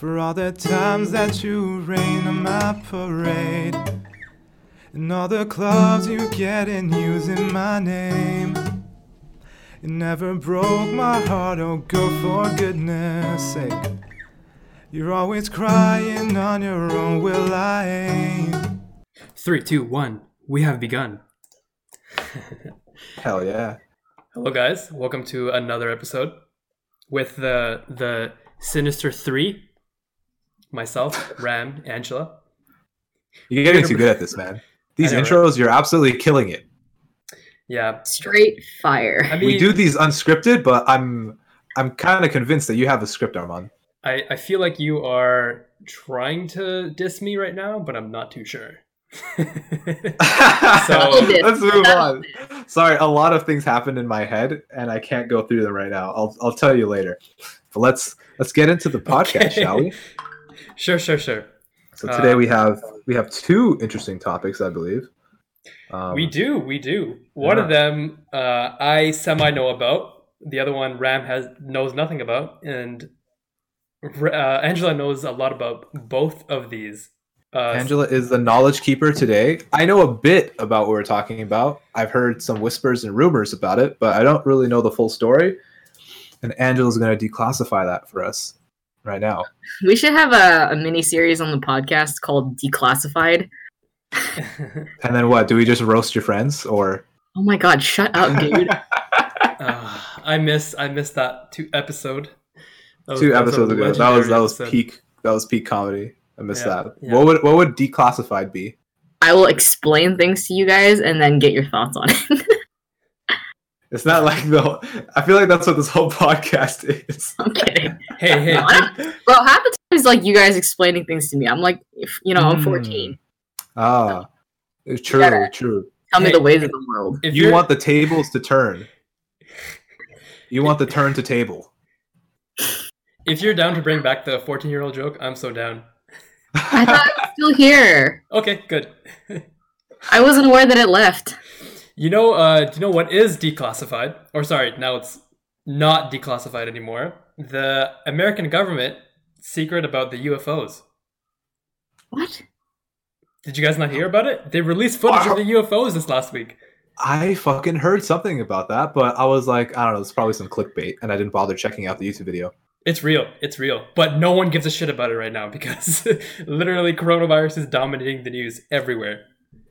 For all the times that you rain on my parade. And all the clubs you get in using my name. It never broke my heart, oh girl, for goodness sake. You're always crying on your own, will I ain't. Three, two, one. We have begun. Hell yeah. Hello, guys. Welcome to another episode with the the Sinister Three. Myself, Rahm, Angela. You're getting too good at this, man. These I know, intros, you're absolutely killing it. Yeah, Straight fire. I mean, we do these unscripted, but I'm I'm kind of convinced that you have a script, Arman. I, I feel like you are trying to diss me right now, but I'm not too sure. so let's move on. Sorry, a lot of things happened in my head, and I can't go through them right now. I'll I'll tell you later. But let's let's get into the podcast, Okay. shall we? Sure, sure, sure. So today Uh, we have we have two interesting topics, I believe. Um, we do, we do. One of them uh, I semi know about. The other one Rahm has knows nothing about, and uh, Angela knows a lot about both of these. Uh, Angela is the knowledge keeper today. I know a bit about what we're talking about. I've heard some whispers and rumors about it, but I don't really know the full story. And Angela's going to declassify that for us right now. We should have a, a mini series on the podcast called Declassified. And then what? Do we just roast your friends or? Oh my god, shut up, dude. uh, I miss I missed that two episode. That was- Two was episodes ago. That was that was episode. peak. That was peak comedy. I missed Yeah, that. yeah. What would what would declassified be? I will explain things to you guys and then get your thoughts on it. It's not like the. I feel like that's what this whole podcast is. I'm kidding. Hey, hey, No, Bro, half the time it's like you guys explaining things to me. I'm like, if, you know, I'm Mm. 14. Ah, it's true. True. Tell me the ways of the world. if you want the tables to turn. You want the turn to table. if you're down to bring back the 14 year old joke, I'm so down. I thought it was still here. Okay, good. I wasn't aware that it left. You know, uh, do you know what is declassified? Or sorry, now it's not declassified anymore. The American government secret about the UFOs. What? Did you guys not hear about it? They released footage of the UFOs this last week. I fucking heard something about that, but I was like, I don't know, it's probably some clickbait, and I didn't bother checking out the YouTube video. It's real. It's real. But no one gives a shit about it right now because literally coronavirus is dominating the news everywhere.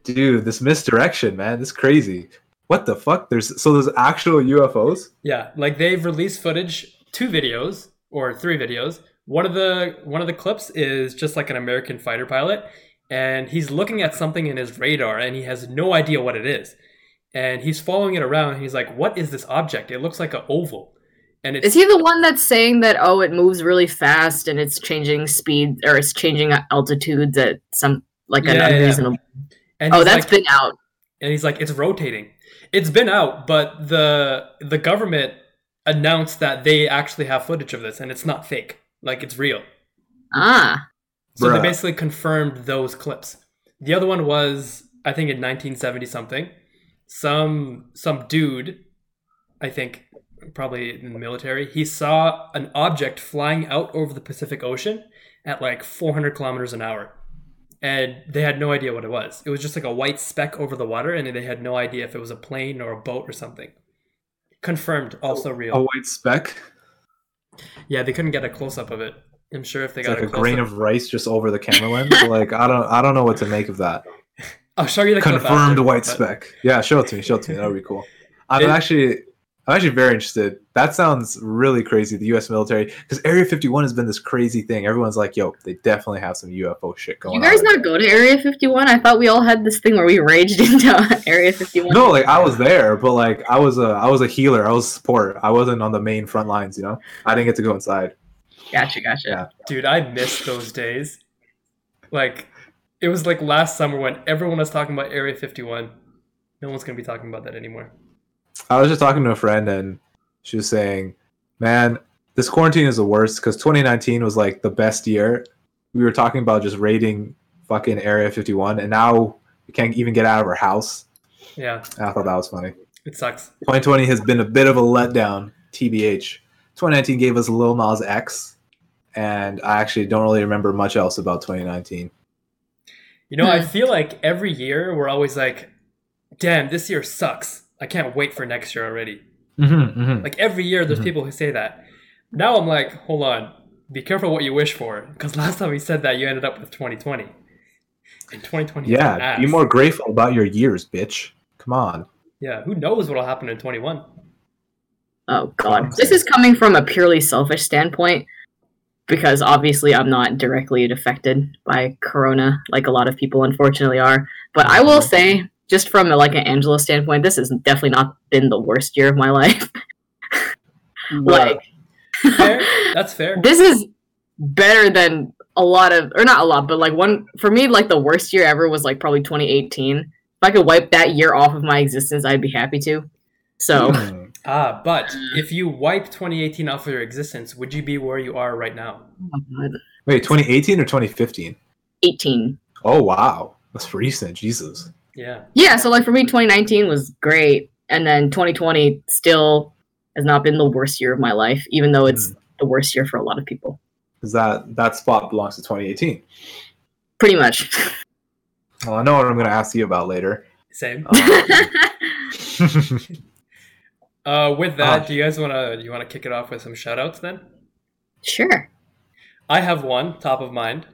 Dude, this misdirection, man, this is crazy. What the fuck? There's so there's actual UFOs. Yeah, like they've released footage, two videos or three videos. One of the one of the clips is just like an American fighter pilot, and he's looking at something in his radar, and he has no idea what it is. And he's following it around. And he's like, "What is this object? It looks like an oval." And it's Is he the one that's saying that, oh, it moves really fast and it's changing speed or it's changing altitudes at some, like an Yeah, yeah, yeah. unreasonable. and Oh, that's like- been out. and he's like, "It's rotating." It's been out, but the the government announced that they actually have footage of this, and it's not fake. Like it's real. Ah. So they basically confirmed those clips. The other one was, I think, in 1970 something. Some some dude, I think, probably in the military, he saw an object flying out over the Pacific Ocean at like 400 kilometers an hour, and they had no idea what it was. It was just like a white speck over the water, and they had no idea if it was a plane or a boat or something. Confirmed, also real. A white speck. Yeah, they couldn't get a close up of it. I'm sure if they It's got like a close grain of rice just over the camera lens. like I don't I don't know what to make of that. I'll show you the Confirmed after, white but- speck. Yeah, show it to me. Show it to me. That would be cool. I've It- actually I'm actually very interested. That sounds really crazy. The U.S. military, because Area 51 has been this crazy thing. Everyone's like, "Yo, they definitely have some UFO shit going on. You guys on." not go to Area 51? I thought we all had this thing where we raged into Area 51. No, like I was there, but like I was a I was a healer. I was support. I wasn't on the main front lines. You know, I didn't get to go inside. Gotcha, gotcha. Yeah. Dude, I miss those days. Like, it was like last summer when everyone was talking about Area 51. No one's gonna be talking about that anymore. I was just talking to a friend and she was saying, "Man, this quarantine is the worst because 2019 was like the best year. We were talking about just raiding fucking Area 51, and now we can't even get out of our house." Yeah, And I thought that was funny. it sucks. 2020 has been a bit of a letdown. TBH. 2019 gave us Lil Nas X, and I actually don't really remember much else about 2019. You know, I Hmm. feel like every year we're always like, damn, this year sucks. I can't wait for next year already. Mm-hmm, mm-hmm. Like every year there's Mhm. people who say that. Now I'm like, hold on, be careful what you wish for. Because last time you said that, you ended up with 2020. And 2020 Yeah, be more grateful about your years, bitch. Come on. Yeah, who knows what'll happen in 21? Oh god. This is coming from a purely selfish standpoint because obviously I'm not directly affected by corona like a lot of people unfortunately are. But I will say just from like an Angela standpoint, this has definitely not been the worst year of my life. like Fair? That's fair. this is better than a lot of or not a lot, but like one for me like the worst year ever was like probably 2018. If I could wipe that year off of my existence, I'd be happy to. So Hmm. Ah, but if you wipe 2018 off of your existence, would you be where you are right now? oh Wait, 2018 or 2015? 18. Oh wow, that's recent. Jesus. Yeah. Yeah, so like for me, 2019 was great, and then 2020 still has not been the worst year of my life, even though it's the worst year for a lot of people. Because that that spot belongs to 2018. Pretty much. Well, I know what I'm going to ask you about later. Same. Um, Uh, with that, Ah. do you guys want to you want to kick it off with some shout outs then? sure. I have one top of mind.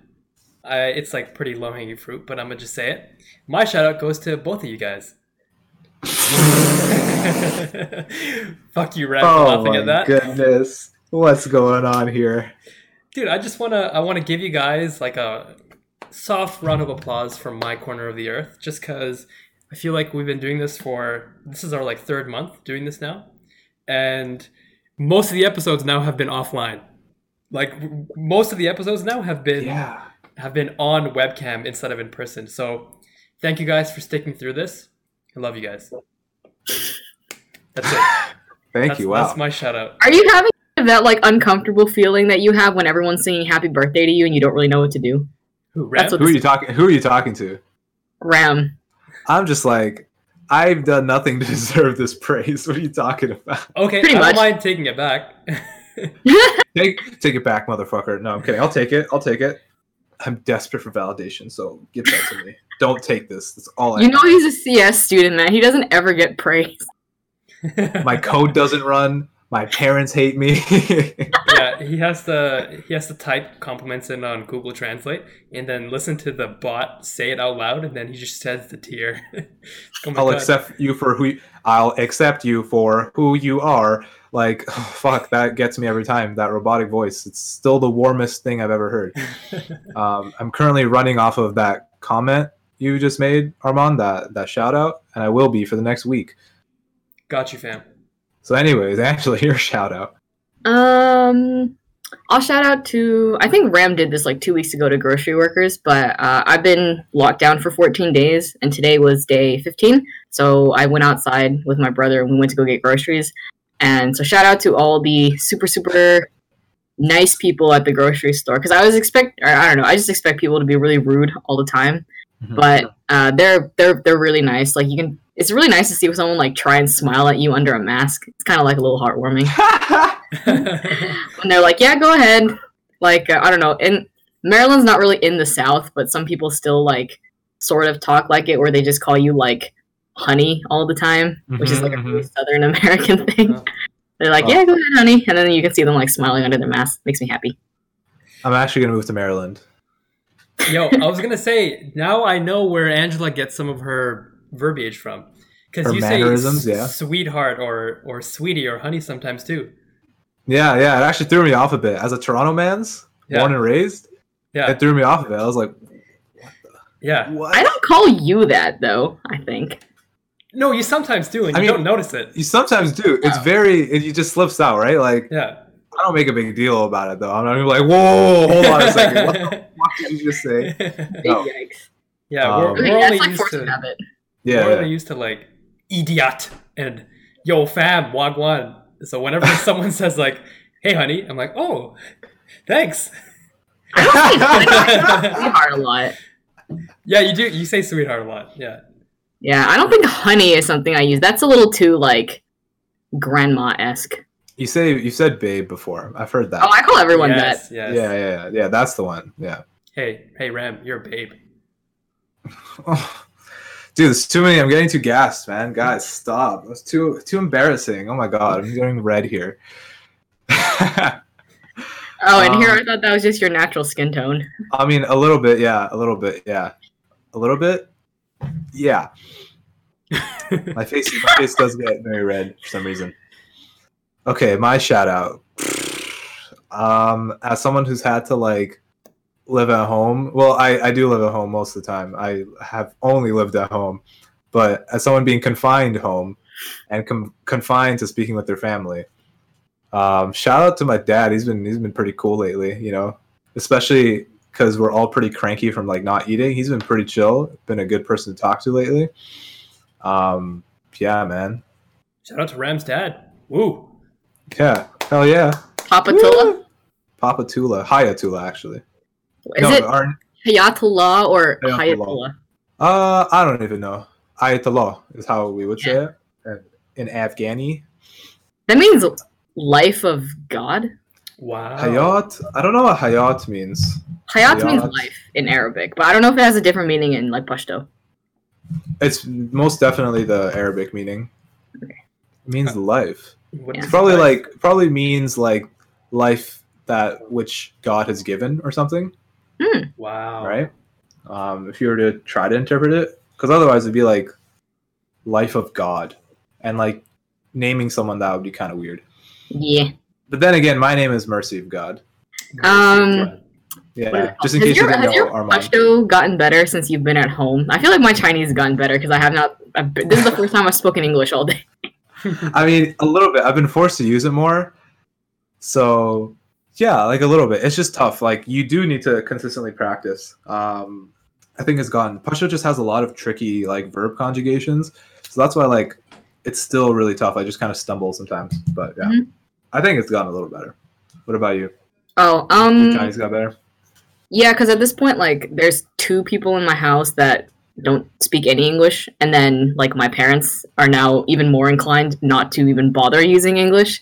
I, it's like pretty low hanging fruit, but I'm gonna just say it. My shout out goes to both of you guys. Fuck you, Red, oh laughing my at that. goodness, what's going on here? Dude, I just wanna I wanna give you guys like a soft round of applause from my corner of the earth, just because I feel like we've been doing this for this is our like third month doing this now, and most of the episodes now have been offline. Like most of the episodes now have been Yeah. Have been on webcam instead of in person. So thank you guys for sticking through this. I love you guys. That's it. Thank that's, you. Wow. that's my shout out. Are you having that like uncomfortable feeling that you have when everyone's singing happy birthday to you and you don't really know what to do? Who, That's Rahm? what- who are you talking? Who are you talking to? Rahm. I'm just like, I've done nothing to deserve this praise. What are you talking about? Okay, Pretty I don't much. much. mind taking it back. Take take it back, motherfucker. No, I'm kidding. I'll take it. I'll take it. I'm desperate for validation, so give that to me. Don't take this. That's all I. You know he's a CS student, man. He doesn't ever get praise. my code doesn't run. My parents hate me. yeah, he has to he has to type compliments in on Google Translate and then listen to the bot say it out loud, and then he just says the tier. oh I'll God. accept you for who. You, I'll accept you for who you are. Like, fuck, that gets me every time. That robotic voice. It's still the warmest thing I've ever heard. Um, I'm currently running off of that comment you just made, Arman. That that shout out, and I will be for the next week. Got you, fam. So, anyways, actually, your shout out. Um, I'll shout out to. I think Rahm did this like two weeks ago to grocery workers, but uh, I've been locked down for 14 days, and today was day 15. So I went outside with my brother, and we went to go get groceries. And so shout out to all the super super nice people at the grocery store because I was expect. I don't know. I just expect people to be really rude all the time, Mhm. but uh, they're they're they're really nice. Like you can. It's really nice to see someone like try and smile at you under a mask. It's kind of like a little heartwarming and they're like, "Yeah, go ahead." Like uh, I don't know, and Maryland's not really in the South, but some people still like sort of talk like it, where they just call you like honey all the time, which is Mhm, like a mhm. really Southern American thing. They're like, Oh. "Yeah, go ahead, honey," and then you can see them like smiling under their mask. Makes me happy. I'm actually gonna move to Maryland. Yo, I was gonna say now I know where Angela gets some of her verbiage from. Because you mannerisms, say yeah. sweetheart or or sweetie or honey sometimes too. Yeah, yeah, it actually threw me off a bit. As a Toronto man's, Yeah. born and raised, Yeah, it threw me off a bit. I was like, yeah. what? I don't call you that though. I think. No, you sometimes do, and I you mean- don't notice it. You sometimes do. It's very. It, you just slips out, right? Like Yeah. I don't make a big deal about it though. I'm not gonna like, whoa, hold on a second. What the fuck did you just say? Big No. yikes. yeah, Um, we're, I we're mean, only like used to habit. Yeah, we're yeah. only used to like idiot and yo fam wagwan. So whenever someone says like, "Hey honey," I'm like, "Oh, thanks." I don't say sweetheart a lot. Yeah, you do. You say sweetheart a lot. Yeah. Yeah, I don't think honey is something I use. That's a little too like grandma esque. You say you said babe before. I've heard that. Oh, I call everyone yes, that. yes. Yeah, yeah, yeah, yeah. That's the one. Yeah. Hey, hey, Rahm, you're a babe. Dude, there's too many. I'm getting too gassed, man. Guys, stop. That's too too embarrassing. Oh my god, I'm getting red here. Oh, and here Um, I thought that was just your natural skin tone. I mean, a little bit, yeah, a little bit, yeah, a little bit, yeah. My face, my face does get very red for some reason. Okay, my shout out. Um, as someone who's had to like live at home, well, I I do live at home most of the time. I have only lived at home, but as someone being confined home and com- confined to speaking with their family, um, shout out to my dad. He's been he's been pretty cool lately. You know, especially because we're all pretty cranky from like not eating. He's been pretty chill. Been a good person to talk to lately. Um, yeah, man. Shout out to Rahm's dad. Woo. Yeah, hell yeah. Papa Tula? Papa Tula, Hayatullah, actually. Is no, it our- Hayatullah or Hayatullah. Hayatullah? uh, I don't even know. Ayatollah is how we would say it in Afghani. That means life of God. Wow. Hayat. I don't know what Hayat means. Hayat means life in Arabic, but I don't know if it has a different meaning in like Pashto. It's most definitely the Arabic meaning. It means life. Yeah. It's probably like probably means like life that which God has given or something, Wow. right? Um, if you were to try to interpret it, because otherwise it'd be like life of God, and like naming someone that would be kind of weird. Yeah. But then again, my name is Mercy of God. Um, Yeah, just in has case your, you didn't has know, your Arman. Pashto gotten better since you've been at home? I feel like my Chinese has gotten better because I have not. I've this is the first time I've spoken English all day. I mean, a little bit. I've been forced to use it more. So, yeah, like a little bit. It's just tough. Like you do need to consistently practice. Um, I think it's gone. Pashto just has a lot of tricky like verb conjugations, so that's why like it's still really tough. I just kind of stumble sometimes, but yeah, Mhm. I think it's gotten a little better. What about you? Oh, um, Chinese got better. Yeah, because at this point, like, there's two people in my house that don't speak any English, and then like my parents are now even more inclined not to even bother using English.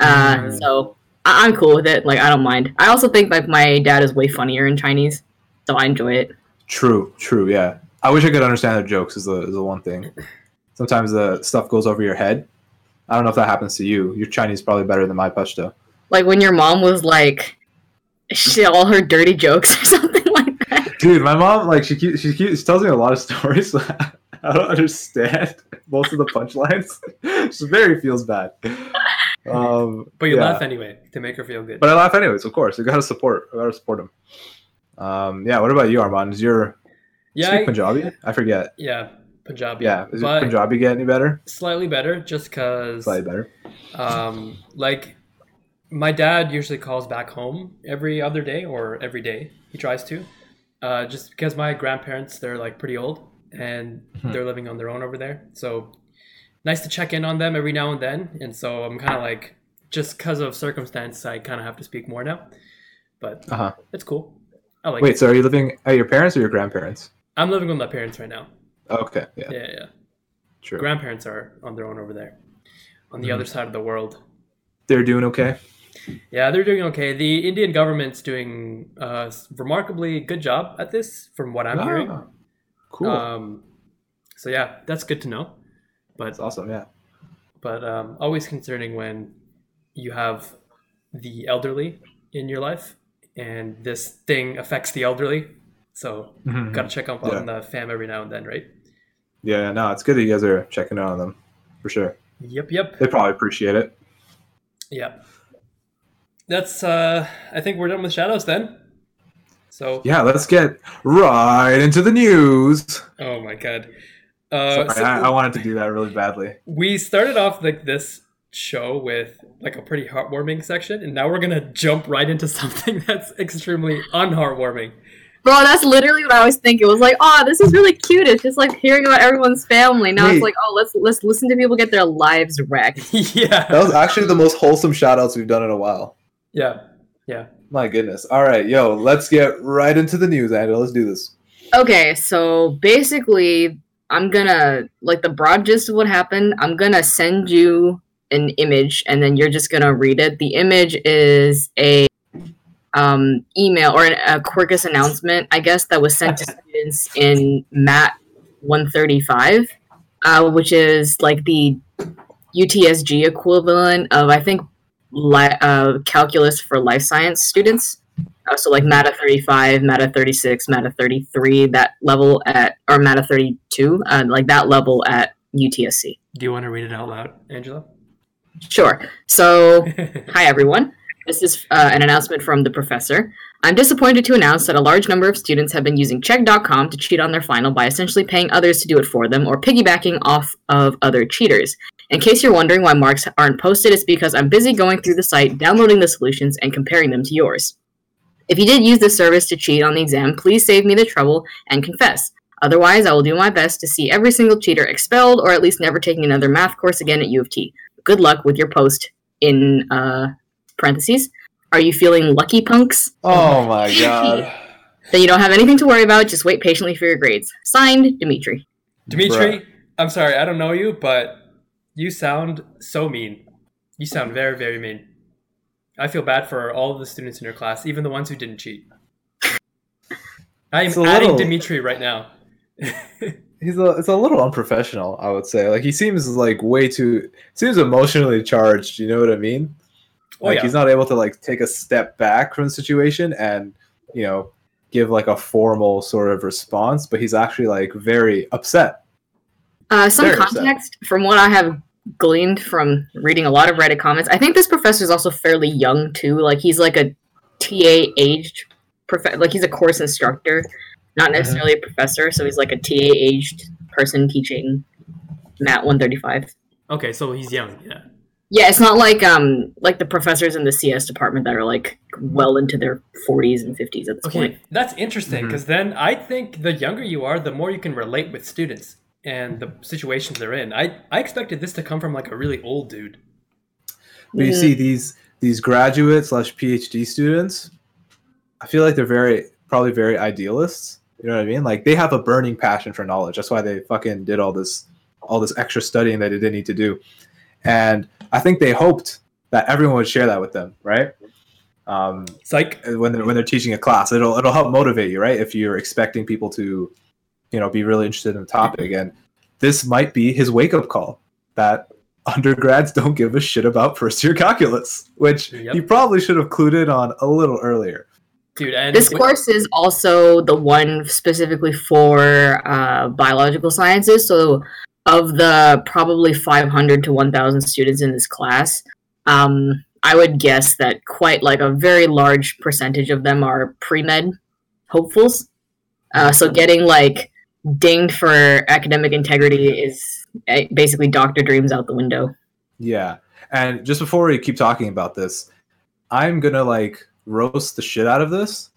Uh, Mm. so I- I'm cool with it. Like, I don't mind. I also think like my dad is way funnier in Chinese, so I enjoy it. True, true. Yeah, I wish I could understand their jokes. Is the is the one thing. Sometimes the stuff goes over your head. I don't know if that happens to you. Your Chinese is probably better than my Pashto. Like when your mom was like, she, all her dirty jokes or something like that. Dude, my mom like she keeps, she keeps, she tells me a lot of stories. I don't understand most of the punchlines. she very feels bad. Um, But you yeah. laugh anyway to make her feel good. But I laugh anyways. Of course, you gotta support. I gotta support him. Um, yeah. What about you, Arman? Is your yeah, speak I- Punjabi? I forget. yeah, Punjabi. Yeah. Is your but Punjabi get any better? slightly better, just because Slightly better. um, like my dad usually calls back home every other day or every day he tries to uh, just because my grandparents they're like pretty old and Hmm. they're living on their own over there so nice to check in on them every now and then and so i'm kind of like just because of circumstance i kind of have to speak more now but Uh huh. it's cool i like Wait. it So are you living at your parents or your grandparents? i'm living with my parents right now Okay. Yeah. yeah yeah True. grandparents are on their own over there on the Mhm. other side of the world They're doing okay. Yeah, they're doing okay. The Indian government's doing a remarkably good job at this, from what I'm hearing. Ah, Cool. Um, so yeah, that's good to know. But That's awesome. Yeah. but um, always concerning when you have the elderly in your life, and this thing affects the elderly. So Mhm. gotta check up Yeah. on the fam every now and then, right? Yeah. No, it's good that you guys are checking in on them for sure. Yep, yep, They probably appreciate it. yep. That's uh, I think we're done with shadows then. So Yeah, let's get right into the news. oh my god. Uh, Sorry, so- I, I wanted to do that really badly. we started off like this show with like a pretty heartwarming section and now we're gonna jump right into something that's extremely unheartwarming Bro, that's literally what I was thinking. It was like, oh, this is really cute. It's just like hearing about everyone's family. Now Wait. it's like, oh, let's let's listen to people get their lives wrecked. yeah That was actually the most wholesome shout outs we've done in a while. Yeah yeah My goodness. All right, yo, let's get right into the news, Angela. Let's do this. Okay, so basically, I'm gonna like the broad gist of what happened. I'm gonna send you an image, and then you're just gonna read it. The image is a um, email or an, a Quercus announcement, I guess, that was sent to students in MAT 135, uh, which is like the UTSG equivalent of, I think, li- uh, calculus for life science students. Uh, so like MATA 35, MATA 36, MATA 33, that level at, or MATA 32, uh, like that level at UTSC. Do you want to read it out loud, Angela? Sure. So, hi everyone. This is uh, an announcement from the professor. I'm disappointed to announce that a large number of students have been using Chegg.com to cheat on their final by essentially paying others to do it for them or piggybacking off of other cheaters. In case you're wondering why marks aren't posted, it's because I'm busy going through the site, downloading the solutions, and comparing them to yours. If you did use this service to cheat on the exam, please save me the trouble and confess. Otherwise, I will do my best to see every single cheater expelled or at least never taking another math course again at U of T. Good luck with your post in uh, parentheses. Are you feeling lucky, punks? Oh my god. Then you don't have anything to worry about. Just wait patiently for your grades. Signed, Dimitri. Dimitri, I'm sorry, I don't know you, but you sound so mean. You sound very, very mean. I feel bad for all of the students in your class, even the ones who didn't cheat. I am It's adding little- Dimitri right now. He's a it's a little unprofessional, I would say. Like he seems like way too seems emotionally charged, you know what I mean? Oh, like yeah. he's not able to like take a step back from the situation and, you know, give like a formal sort of response, but he's actually like very upset. Uh, some Very upset. context from what I have gleaned from reading a lot of Reddit comments. I think this professor is also fairly young too. Like he's like a TA aged prof- like he's a course instructor, not necessarily a professor. So he's like a TA aged person teaching MAT 135. Okay, so he's young, yeah. Yeah, it's not like um like the professors in the CS department that are like well into their 40s and 50s at this Okay, point. that's interesting because then I think the younger you are, the more you can relate with students and the situations they're in. I, I expected this to come from like a really old dude. But you Mm. see these these graduate slash PhD students, I feel like they're very probably very idealists. You know what I mean? Like they have a burning passion for knowledge. That's why they fucking did all this all this extra studying that they didn't need to do. And I think they hoped that everyone would share that with them, right? Um, Psych. when they're when they're teaching a class, it'll it'll help motivate you, right? If you're expecting people to, you know, be really interested in the topic, and this might be his wake up call that undergrads don't give a shit about first year calculus, which Yep. he probably should have clued in on a little earlier. Dude, and This wi- course is also the one specifically for uh, biological sciences. So, of the probably 500 to 1,000 students in this class, um, I would guess that quite like a very large percentage of them are pre med hopefuls. Uh, so, getting like dinged for academic integrity is eh, basically Dr. Dreams out the window. Yeah, and just before we keep talking about this, I'm gonna like roast the shit out of this,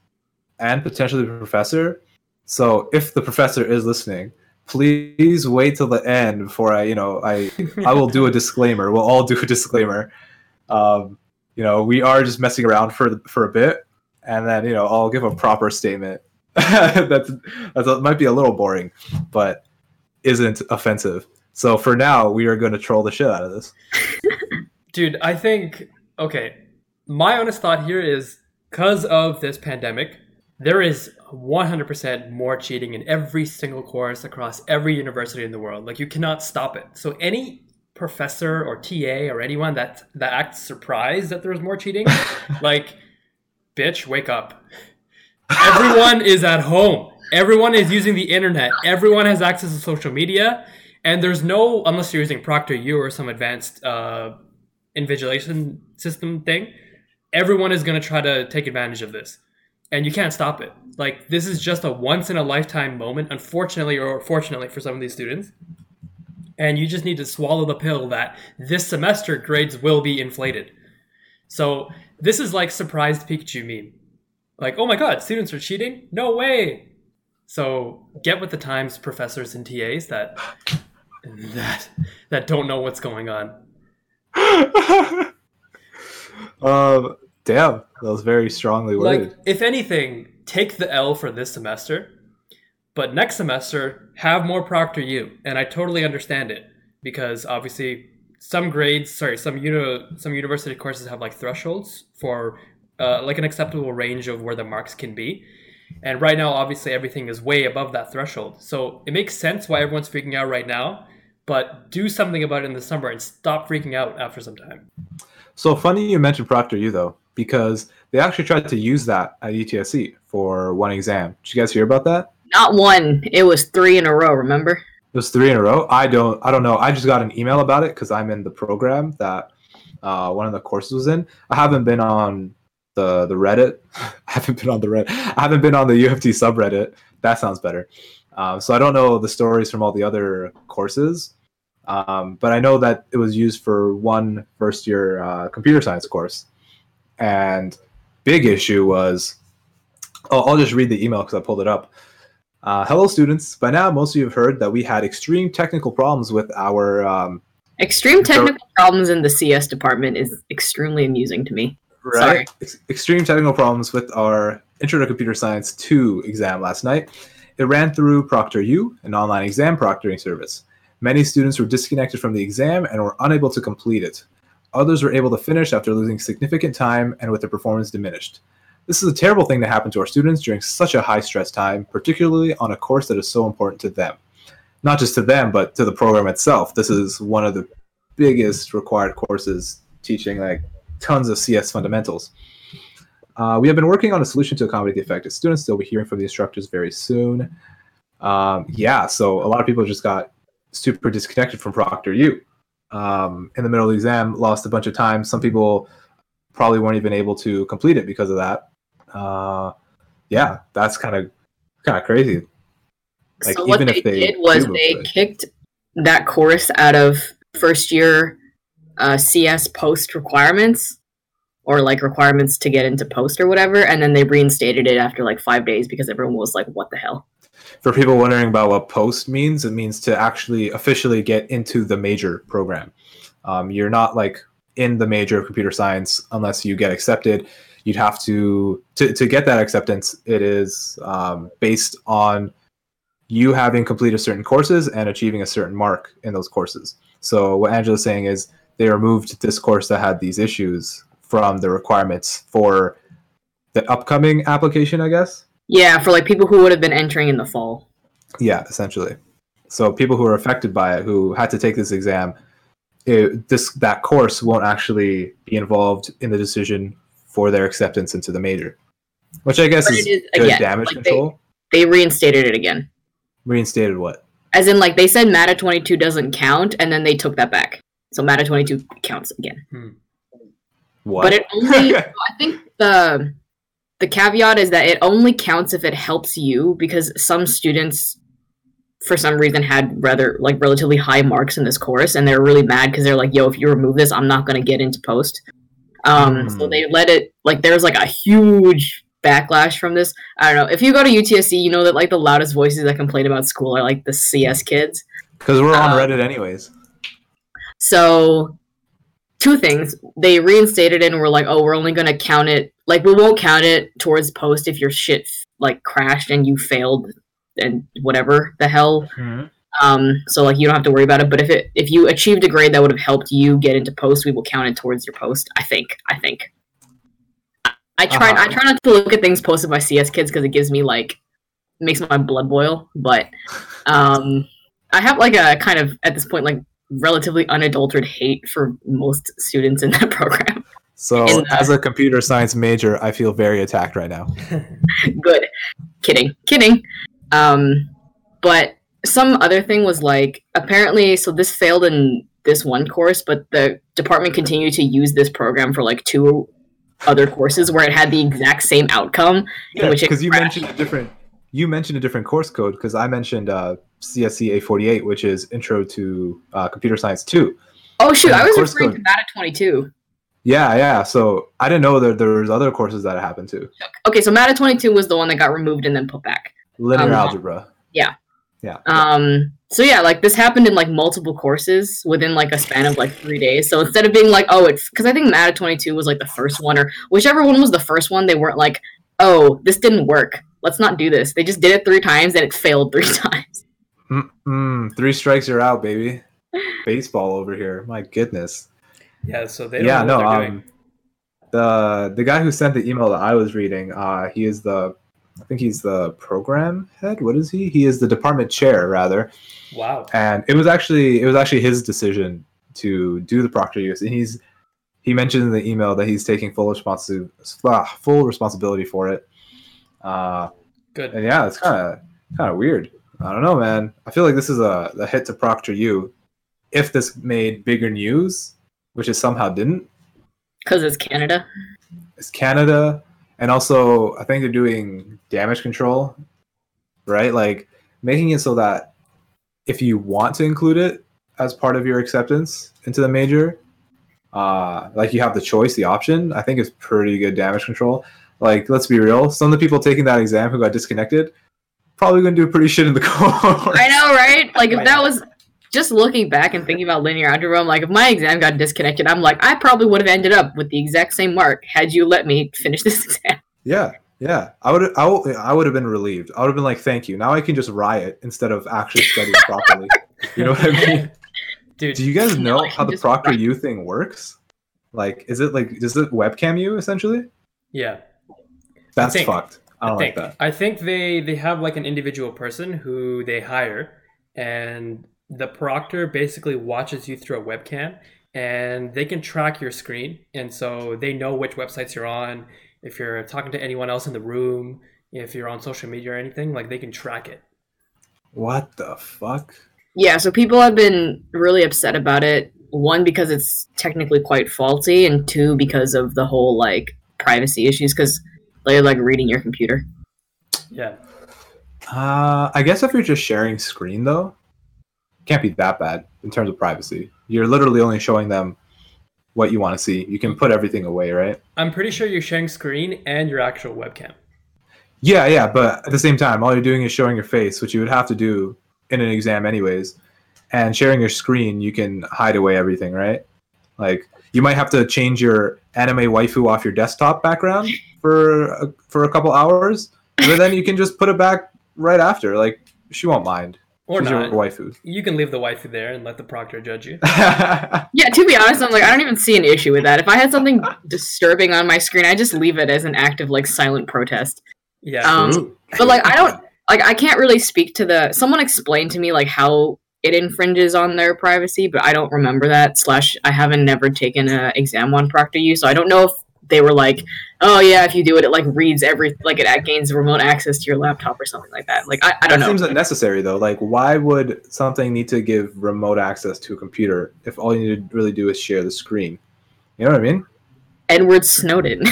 and potentially the professor. So if the professor is listening, please wait till the end before I, you know, I I will do a disclaimer. We'll all do a disclaimer. Um, you know, we are just messing around for for a bit, and then you know, I'll give a proper statement. that's a, might be a little boring, but isn't offensive. So for now, we are going to troll the shit out of this. Dude, I think okay. My honest thought here is because of this pandemic, there is 100% more cheating in every single course across every university in the world. Like you cannot stop it. So any professor or TA or anyone that that acts surprised that there's more cheating, like bitch, wake up. Everyone is at home. Everyone is using the internet. Everyone has access to social media. And there's no, unless you're using ProctorU or some advanced uh, invigilation system thing, everyone is going to try to take advantage of this. And you can't stop it. Like, this is just a once in a lifetime moment, unfortunately or fortunately for some of these students. And you just need to swallow the pill that this semester grades will be inflated. So, this is like surprised Pikachu meme. Like, oh my god, students are cheating? No way! So, get with the times, professors and TAs that that that don't know what's going on. um, damn, that was very strongly worded. Like, if anything, take the L for this semester, but next semester have more Proctor U, and I totally understand it because obviously some grades, sorry, some uni- some university courses have like thresholds for uh, like an acceptable range of where the marks can be. And right now, obviously, everything is way above that threshold. So it makes sense why everyone's freaking out right now. But do something about it in the summer and stop freaking out after some time. So funny you mentioned Proctor U though, because they actually tried to use that at UTSC for one exam. Did you guys hear about that? Not one. It was three in a row. Remember? It was three in a row. I don't. I don't know. I just got an email about it because I'm in the program that uh, one of the courses was in. I haven't been on the the Reddit. I haven't been on the Reddit. I haven't been on the U of T subreddit. That sounds better. Um, so I don't know the stories from all the other courses, um, but I know that it was used for one first year uh, computer science course. And big issue was, oh, I'll just read the email because I pulled it up. Uh, hello, students. By now, most of you have heard that we had extreme technical problems with our. Um, Extreme technical problems in the CS department is extremely amusing to me. right? Ex- extreme technical problems with our Intro to Computer Science 2 exam last night. It ran through ProctorU, an online exam proctoring service. Many students were disconnected from the exam and were unable to complete it. Others were able to finish after losing significant time and with their performance diminished. This is a terrible thing to happen to our students during such a high stress time, particularly on a course that is so important to them. Not just to them, but to the program itself. This is one of the biggest required courses teaching like tons of CS fundamentals. Uh, we have been working on a solution to accommodate the affected students. They'll be hearing from the instructors very soon. Um, yeah, so a lot of people just got super disconnected from Proctor U um, in the middle of the exam, lost a bunch of time. Some people probably weren't even able to complete it because of that. Uh, yeah, that's kind of kind of crazy. Like, so what they, they, did was they kicked that course out of first year uh, CS post requirements or like requirements to get into post or whatever, and then they reinstated it after like five days because everyone was like, "What the hell." For people wondering about what post means, it means to actually officially get into the major program. Um, you're not like in the major of computer science unless you get accepted. You'd have to to, to get that acceptance. It is um, based on you having completed certain courses and achieving a certain mark in those courses. So what Angela's saying is they removed this course that had these issues from the requirements for the upcoming application, I guess. Yeah, for like people who would have been entering in the fall. Yeah, essentially. So people who are affected by it, who had to take this exam, it, this that course won't actually be involved in the decision for their acceptance into the major, which I guess is, is, good again, damage like control. They, they reinstated it again. Reinstated what? As in, like they said, MATA twenty two doesn't count, and then they took that back. So MATA twenty two counts again. Hmm. What? But it only I think the the caveat is that it only counts if it helps you because some students for some reason had rather like relatively high marks in this course and they're really mad because they're like yo if you remove this i'm not going to get into post um mm. so they let it like there's like a huge backlash from this i don't know if you go to utsc you know that like the loudest voices that complain about school are like the cs kids because we're on um, reddit anyways so two things. They reinstated it and were like, oh, we're only going to count it. Like, we won't count it towards post if your shit like crashed and you failed and whatever the hell. Mm-hmm. Um, so like you don't have to worry about it. But if it if you achieved a grade that would have helped you get into post, we will count it towards your post. I think. I think. I try. Uh-huh. I try not to look at things posted by CS kids because it gives me like makes my blood boil. But um, I have like a kind of at this point like relatively unadulterated hate for most students in that program. So, the, as a computer science major, I feel very attacked right now. good. Kidding. Kidding. Um, but some other thing was like apparently, so this failed in this one course, but the department continued to use this program for like two other courses where it had the exact same outcome. Yeah, because you mentioned a different you mentioned a different course code because I mentioned uh, CSC A48, which is Intro to uh, Computer Science 2. Oh, shoot. And I was referring code, to MATA 22. Yeah, yeah. So I didn't know that there was other courses that happened too. Okay, so MATA 22 was the one that got removed and then put back. Linear um, algebra. Yeah. Yeah. Um. So yeah, like this happened in like multiple courses within like a span of like three days. So instead of being like, oh, it's because I think MATA 22 was like the first one, or whichever one was the first one, they weren't like, oh, this didn't work let's not do this. They just did it three times and it failed three times. Mm-mm. Three strikes, you're out, baby. baseball over here. My goodness. Yeah, so they don't yeah, know no. what they're doing. Um, the the guy who sent the email that I was reading, uh, he is the, I think he's the program head. What is he? He is the department chair, rather. Wow. And it was actually it was actually his decision to do the ProctorU, and he's he mentioned in the email that he's taking full responsi- ah, full responsibility for it. Uh, Good. and yeah, it's kind of kind of weird. I don't know, man. I feel like this is a, a hit to Proctor U. If this made bigger news, which it somehow didn't, Because it's Canada. it's Canada, and also I think they're doing damage control, right? Like making it so that if you want to include it as part of your acceptance into the major, uh, like you have the choice, the option. I think it's pretty good damage control. Like, let's be real, some of the people taking that exam who got disconnected probably gonna do pretty shit in the course. I know, right? Like if that was just looking back and thinking about linear algebra, I'm like, if my exam got disconnected, I'm like, I probably would have ended up with the exact same mark had you let me finish this exam. Yeah, yeah. I would, I would, I would have been relieved. I would have been like, "Thank you." Now I can just riot instead of actually studying properly. You know what I mean? Dude, Do you guys know I how the Proctor write. U thing works? Like, is it like, is it webcam you essentially? yeah. That's think- fucked. I don't I like think that. I think they they have like an individual person who they hire, and the proctor basically watches you through a webcam, and they can track your screen, and so they know which websites you're on. If you're talking to anyone else in the room, if you're on social media or anything, like they can track it. What the fuck? Yeah, so people have been really upset about it. One, because it's technically quite faulty, and two, because of the whole like privacy issues, because they're like reading your computer. Yeah, Uh, I guess if you're just sharing screen though, can't be that bad in terms of privacy. You're literally only showing them what you want to see. You can put everything away, right? I'm pretty sure you're sharing screen and your actual webcam. Yeah, yeah, but at the same time, all you're doing is showing your face, which you would have to do in an exam anyways. And sharing your screen, you can hide away everything, right? Like you might have to change your anime waifu off your desktop background for a, for a couple hours, but then you can just put it back right after. Like she won't mind. Or She's not. your waifu. You can leave the waifu there and let the proctor judge you. Yeah, to be honest, I'm like, I don't even see an issue with that. If I had something disturbing on my screen, I just leave it as an act of like silent protest. Yeah. Um, But like, I don't like, I can't really speak to the. Someone explained to me like how it infringes on their privacy, but I don't remember that. Slash, I haven't never taken an exam on Proctor U, so I don't know if they were like, oh yeah, if you do it, it like reads every like it gains remote access to your laptop or something like that. Like, I, I don't that know. seems unnecessary though. Like, why would something need to give remote access to a computer if all you need to really do is share the screen? You know what I mean? Edward Snowden.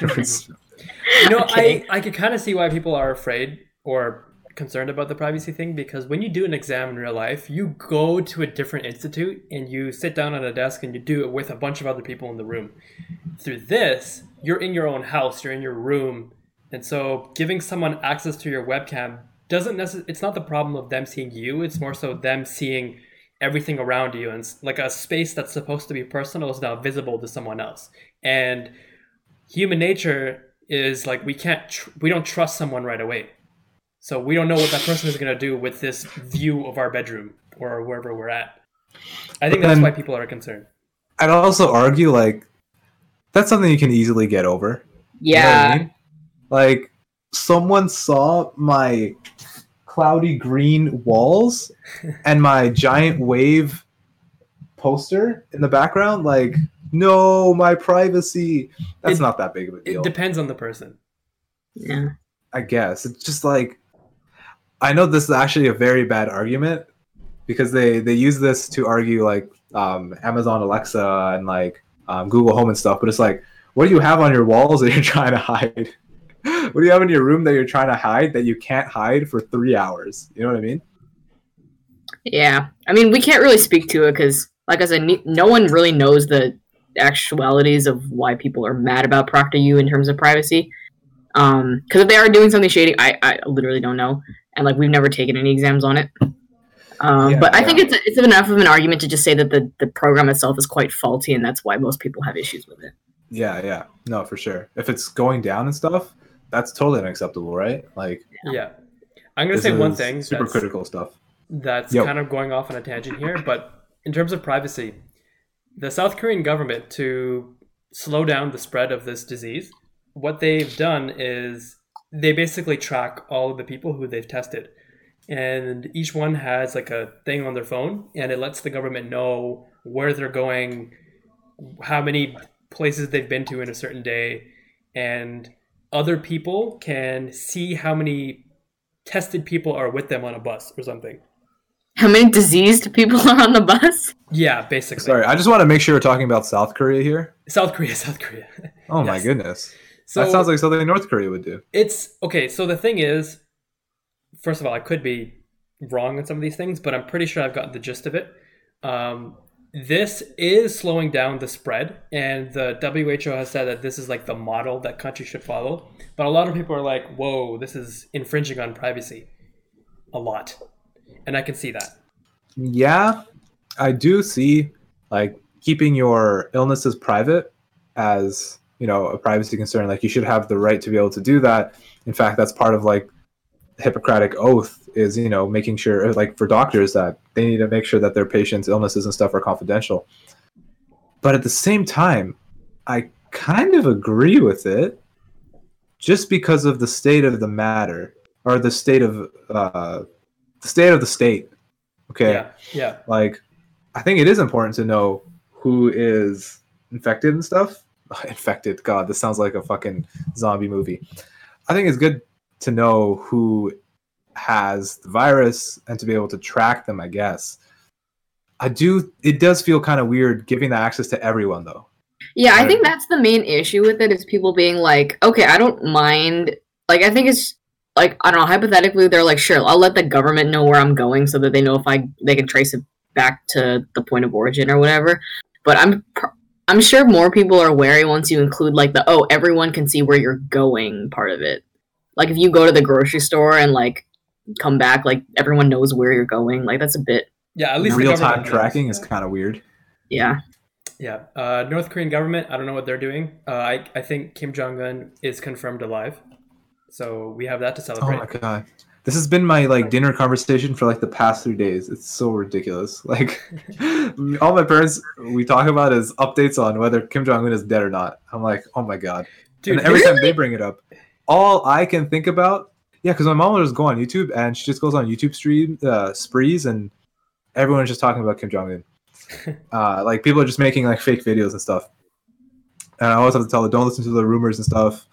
You know, Okay. I, I could kind of see why people are afraid or concerned about the privacy thing because when you do an exam in real life, you go to a different institute and you sit down at a desk and you do it with a bunch of other people in the room. Through this, you're in your own house, you're in your room, and so giving someone access to your webcam doesn't necessarily, it's not the problem of them seeing you, it's more so them seeing everything around you and like a space that's supposed to be personal is now visible to someone else. And human nature is like we can't tr- we don't trust someone right away so we don't know what that person is going to do with this view of our bedroom or wherever we're at i think that's then- why people are concerned I'd also argue like that's something you can easily get over. You know I yeah. mean? Like someone saw my cloudy green walls and my giant wave poster in the background. Like, no, my privacy. That's It- not that big of a deal it depends on the person Yeah. I guess it's just like I know this is actually a very bad argument because they they use this to argue like um, Amazon Alexa and like um, Google Home and stuff, but it's like, what do you have on your walls that you're trying to hide? what do you have in your room that you're trying to hide that you can't hide for three hours? You know what I mean? Yeah, I mean, we can't really speak to it because, like I said, no one really knows the actualities of why people are mad about Proctor U in terms of privacy. Um, because if they are doing something shady, I, I literally don't know, and like we've never taken any exams on it. Um, Yeah, but I think it's it's enough of an argument to just say that the the program itself is quite faulty, and that's why most people have issues with it. Yeah, yeah, no, for sure. If it's going down and stuff, that's totally unacceptable, right? Like, yeah i'm going to say one thing super critical stuff. that's Yo. kind of going off on a tangent here but in terms of privacy, the South Korean government to slow down the spread of this disease, what they've done is they basically track all of the people who they've tested. And each one has like a thing on their phone and it lets the government know where they're going, how many places they've been to in a certain day, and other people can see how many tested people are with them on a bus or something. How many diseased people are on the bus? Yeah, basically. Sorry, I just want to make sure we're talking about South Korea here. South Korea, South Korea. Oh my goodness. So that sounds like something North Korea would do. it's okay. So the thing is, first of all, I could be wrong on some of these things, but I'm pretty sure I've gotten the gist of it. Um, this is slowing down the spread, and the WHO has said that this is like the model that countries should follow. But a lot of people are like, "Whoa, this is infringing on privacy," a lot, and I can see that. Yeah, I do see like keeping your illnesses private as you know a privacy concern. Like you should have the right to be able to do that. In fact, that's part of like Hippocratic oath is you know making sure like for doctors that they need to make sure that their patients' illnesses and stuff are confidential. But at the same time, I kind of agree with it, just because of the state of the matter or the state of uh, the state of the state. Okay Yeah, yeah, like i think it is important to know who is infected and stuff infected god this sounds like a fucking zombie movie i think it's good to know who has the virus and to be able to track them i guess i do it does feel kind of weird giving that access to everyone though Yeah, I think that's the main issue with it is people being like, okay, I don't mind. Like, I think it's like I don't know. Hypothetically, they're like, sure, I'll let the government know where I'm going so that they know if I they can trace it back to the point of origin or whatever. But I'm I'm sure more people are wary once you include like the oh everyone can see where you're going part of it. Like if you go to the grocery store and like come back, like everyone knows where you're going. Like that's a bit yeah. At least the real time government knows. tracking is kind of weird yeah. Yeah, uh, North Korean government. I don't know what they're doing. Uh, I I think Kim Jong Un is confirmed alive, so we have that to oh celebrate. my god this has been my like dinner conversation for like the past three days. It's so ridiculous. Like all my parents we talk about is updates on whether kim jong-un is dead or not. I'm like oh my god. Dude, and every this- time they bring it up, all I can think about, yeah, because my mom will just go on YouTube and she just goes on YouTube stream uh, sprees, and everyone's just talking about Kim Jong Un. uh, like people are just making like fake videos and stuff. And I always have to tell her, don't listen to the rumors and stuff,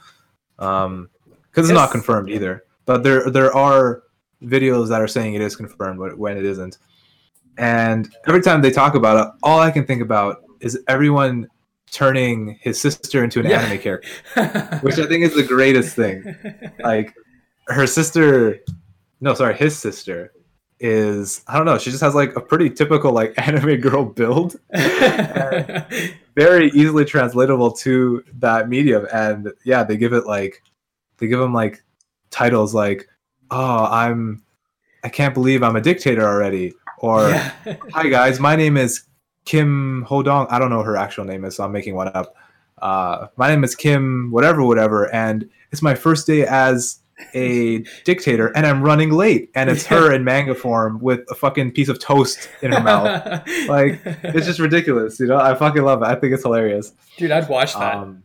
um, because it's not confirmed either. But there there are videos that are saying it is confirmed but when it isn't. And every time they talk about it, all I can think about is everyone turning his sister into an Yeah. anime character which I think is the greatest thing. Like her sister, no, sorry, his sister is I don't know. She just has like a pretty typical like anime girl build, very easily translatable to that medium. And yeah, they give it like they give them like titles like, "Oh, I'm, I can't believe I'm a dictator already," or Yeah. "Hi guys, my name is Kim Hodong." I don't know her actual name is, so I'm making one up. Uh, my name is Kim, whatever, whatever, and it's my first day as a dictator, and I'm running late, and it's her in manga form with a fucking piece of toast in her mouth. Like, It's just ridiculous, you know. I fucking love it. I think it's hilarious. dude. I'd watch that. Um,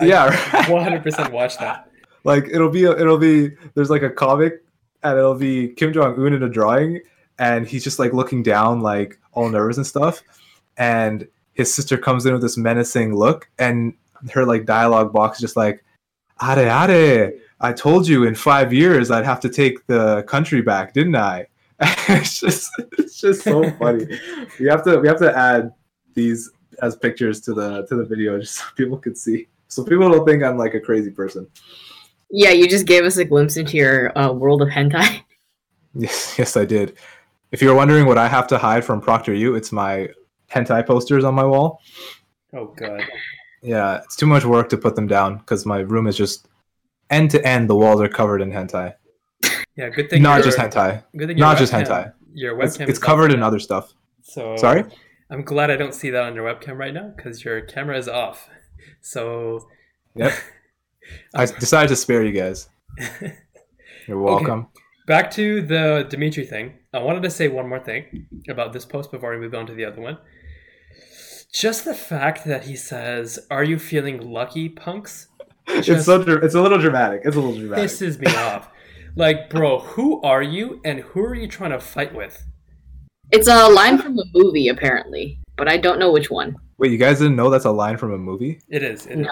yeah. One hundred percent watch that. Like it'll be it'll be there's like a comic and it'll be Kim Jong Un in a drawing and he's just like looking down like all nervous and stuff. And his sister comes in with this menacing look and her like dialogue box is just like are are I told you in five years I'd have to take the country back didn't I? It's just it's just so funny. We have to we have to add these as pictures to the to the video just so people can see. So people don't think I'm like a crazy person Yeah, you just gave us a glimpse into your uh, world of hentai. Yes, yes, I did. If you're wondering what I have to hide from ProctorU, it's my hentai posters on my wall. Oh god. Yeah, it's too much work to put them down because my room is just end to end. The walls are covered in hentai, Yeah, good thing. not your- just hentai. Good thing your not just webcam- hentai. Your webcam. it's is off covered in other stuff. So Sorry. I'm glad I don't see that on your webcam right now because your camera is off. So Yep. I decided to spare you guys. You're welcome. back to the Dimitri thing. I wanted to say one more thing about this post before we move on to the other one. Just the fact that he says, "Are you feeling lucky, punks?" it's so it's a little dramatic. It's a little dramatic. pisses me off. Like, bro, who are you, and who are you trying to fight with? It's a line from a movie, apparently, but I don't know which one. Wait, you guys didn't know that's a line from a movie? It is. It is.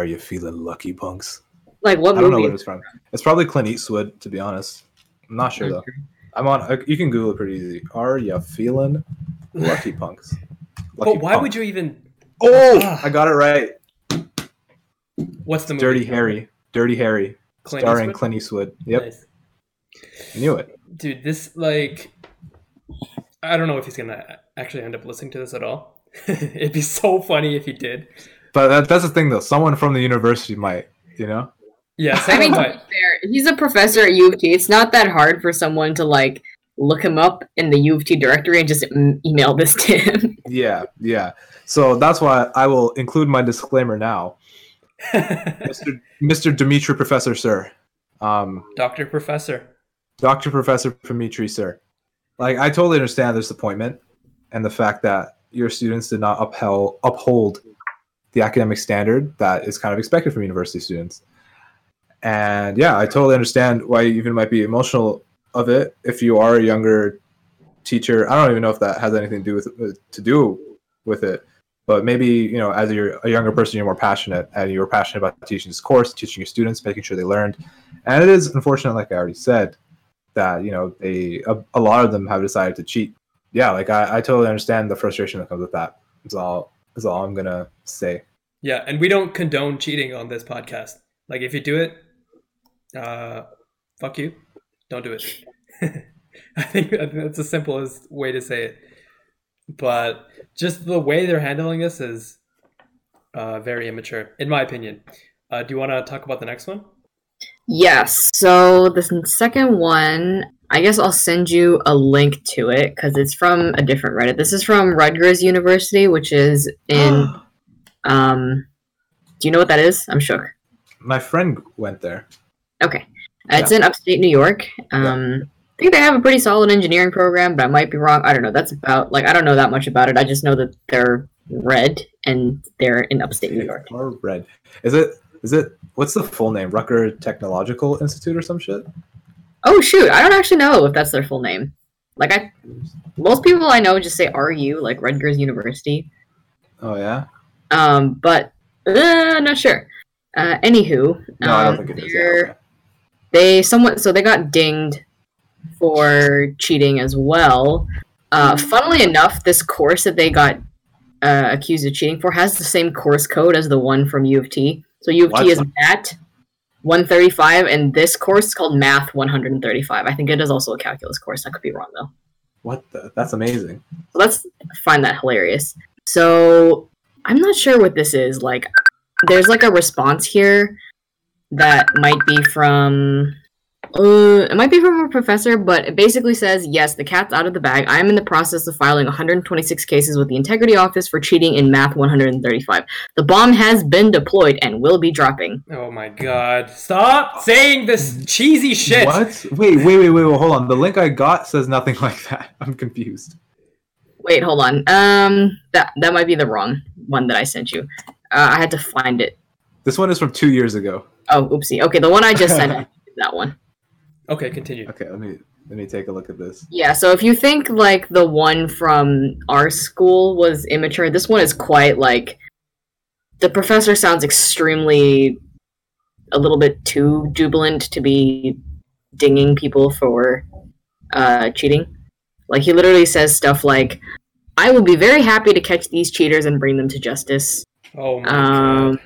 No. Are you feeling lucky, punks? Like what I don't know movie? what it's from. It's probably Clint Eastwood, to be honest. I'm not sure though. I'm on. uh, You can Google it pretty easy. Are you feeling lucky, punks? Lucky But why punk. would you even? Oh, Ah. I got it right. What's the movie? Dirty Harry. Dirty Harry, Clint starring Eastwood? Clint Eastwood. Yep, Nice. knew it. Dude, this like, I don't know if he's gonna actually end up listening to this at all. It'd be so funny if he did. But that, that's the thing, though. Someone from the university might, you know. Yeah, I mean, might. fair, he's a professor at U of T. It's not that hard for someone to like look him up in the U of T directory and just email this to him. Yeah, yeah. So that's why I will include my disclaimer now, Mr. Mr. Dimitri Professor, sir. Um, Doctor Professor. Dr. Professor Dimitri, sir. Like, I totally understand this disappointment and the fact that your students did not upheld, uphold the academic standard that is kind of expected from university students. And yeah, I totally understand why you even might be emotional of it if you are a younger teacher. I don't even know if that has anything to do with to do with it, but maybe you know, as you're a younger person, you're more passionate and you're passionate about teaching this course, teaching your students, making sure they learned. And it is unfortunate, like I already said, that you know they a, a lot of them have decided to cheat. Yeah, like I, I totally understand the frustration that comes with that. That's all. That's all I'm gonna say. Yeah, and we don't condone cheating on this podcast. Like, if you do it, uh, fuck you. Don't do it. I think I think that's the simplest way to say it. But just the way they're handling this is uh, very immature, in my opinion. Uh, do you want to talk about the next one? yes. So the second one, I guess I'll send you a link to it because it's from a different Reddit. This is from Rutgers University, which is in. um, do you know what that is? I'm shook. My friend went there. Okay. Uh, It's in upstate New York. Um, I think they have a pretty solid engineering program, but I might be wrong. I don't know. That's about, like, I don't know that much about it. I just know that they're red and they're in upstate New York. Or red. Is it? Is it? What's the full name? Rucker Technological Institute or some shit? Oh, shoot. I don't actually know if that's their full name. Like, I, most people I know just say RU, like Rutgers University. Oh yeah. Um, but, uh, not sure. Uh, anywho, No, I don't um, think it is. they're- Yeah, okay. they somewhat so they got dinged for cheating as well. Uh, funnily enough, this course that they got uh, accused of cheating for has the same course code as the one from U of T. So U of What? T is Math 135, and this course is called Math 135. I think it is also a calculus course. I could be wrong though. What the? That's amazing. Let's find that hilarious. So I'm not sure what this is. Like, there's like a response here that might be from. Uh, it might be from a professor, but it basically says, yes, the cat's out of the bag. I am in the process of filing 126 cases with the Integrity Office for cheating in Math 135. The bomb has been deployed and will be dropping. Oh my god. Stop saying this cheesy shit. What? Wait, wait, wait, wait, wait. Hold on. The link I got says nothing like that. I'm confused. Wait, hold on. Um, that that might be the wrong one that I sent you. Uh, I had to find it. This one is from two years ago. Oh, oopsie. Okay, the one I just sent that one. Okay, continue. Okay, let me let me take a look at this. Yeah, so if you think like the one from our school was immature, this one is quite like the professor sounds extremely a little bit too jubilant to be dinging people for uh, cheating. Like he literally says stuff like, "I will be very happy to catch these cheaters and bring them to justice." Oh my god.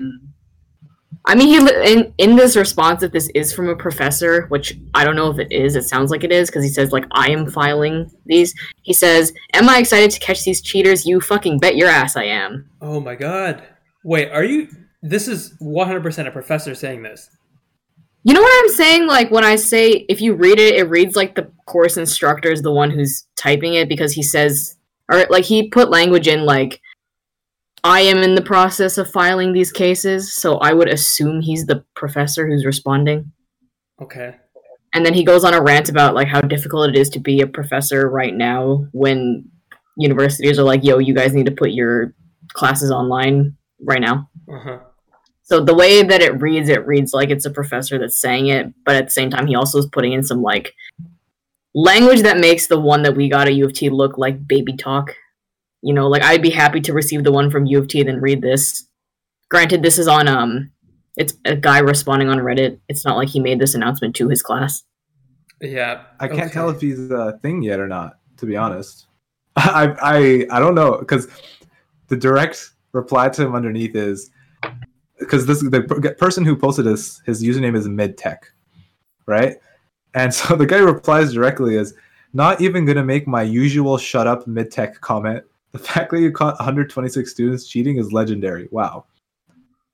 I mean, he in in this response, if this is from a professor, which I don't know if it is, it sounds like it is because he says like I am filing these. He says, "Am I excited to catch these cheaters? You fucking bet your ass I am." Oh my god. Wait, are you this is 100% a professor saying this. You know what I'm saying? Like when I say if you read it, it reads like the course instructor is the one who's typing it because he says, or like he put language in like, I am in the process of filing these cases, so I would assume he's the professor who's responding. Okay. and then he goes on a rant about like how difficult it is to be a professor right now when universities are like, "Yo, you guys need to put your classes online right now." Uh-huh. So the way that it reads, it reads like it's a professor that's saying it, but at the same time, he also is putting in some like language that makes the one that we got at U of T look like baby talk. You know, like I'd be happy to receive the one from U of T then read this. Granted, this is on um, it's a guy responding on Reddit. It's not like he made this announcement to his class. Yeah. I can't okay. tell if he's a thing yet or not. To be honest, I I I don't know because the direct reply to him underneath is because this the person who posted this his username is midtech, right? And so the guy replies directly is not even gonna make my usual shut up mid tech comment. The fact that you caught 126 students cheating is legendary. Wow.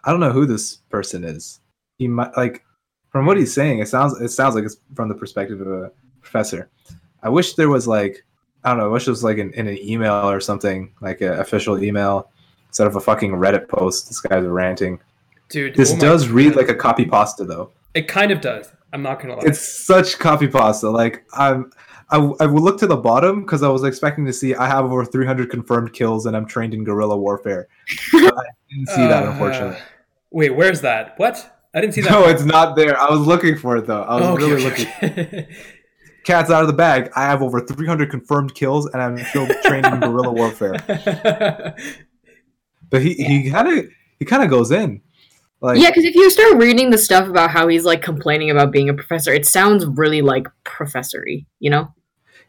I don't know who this person is. He might like from what he's saying, it sounds it sounds like it's from the perspective of a professor. I wish there was like I don't know, I wish it was like in, in an email or something, like an official email instead of a fucking Reddit post. This guy's ranting. Dude, This oh does read God. like a copy pasta though. It kind of does. I'm not gonna lie. It's such copy pasta. Like I'm I, I will look to the bottom because I was expecting to see I have over 300 confirmed kills and I'm trained in guerrilla warfare. But I didn't see that Uh, unfortunately. Wait, where's that? What? I didn't see that. No, it's not there. I was looking for it though. I was Oh, okay, really okay, looking. Cat's out of the bag. I have over 300 confirmed kills, and I'm still trained in guerrilla warfare. But he he kind of he kind of goes in, like yeah, because if you start reading the stuff about how he's like complaining about being a professor, it sounds really like professory, you know?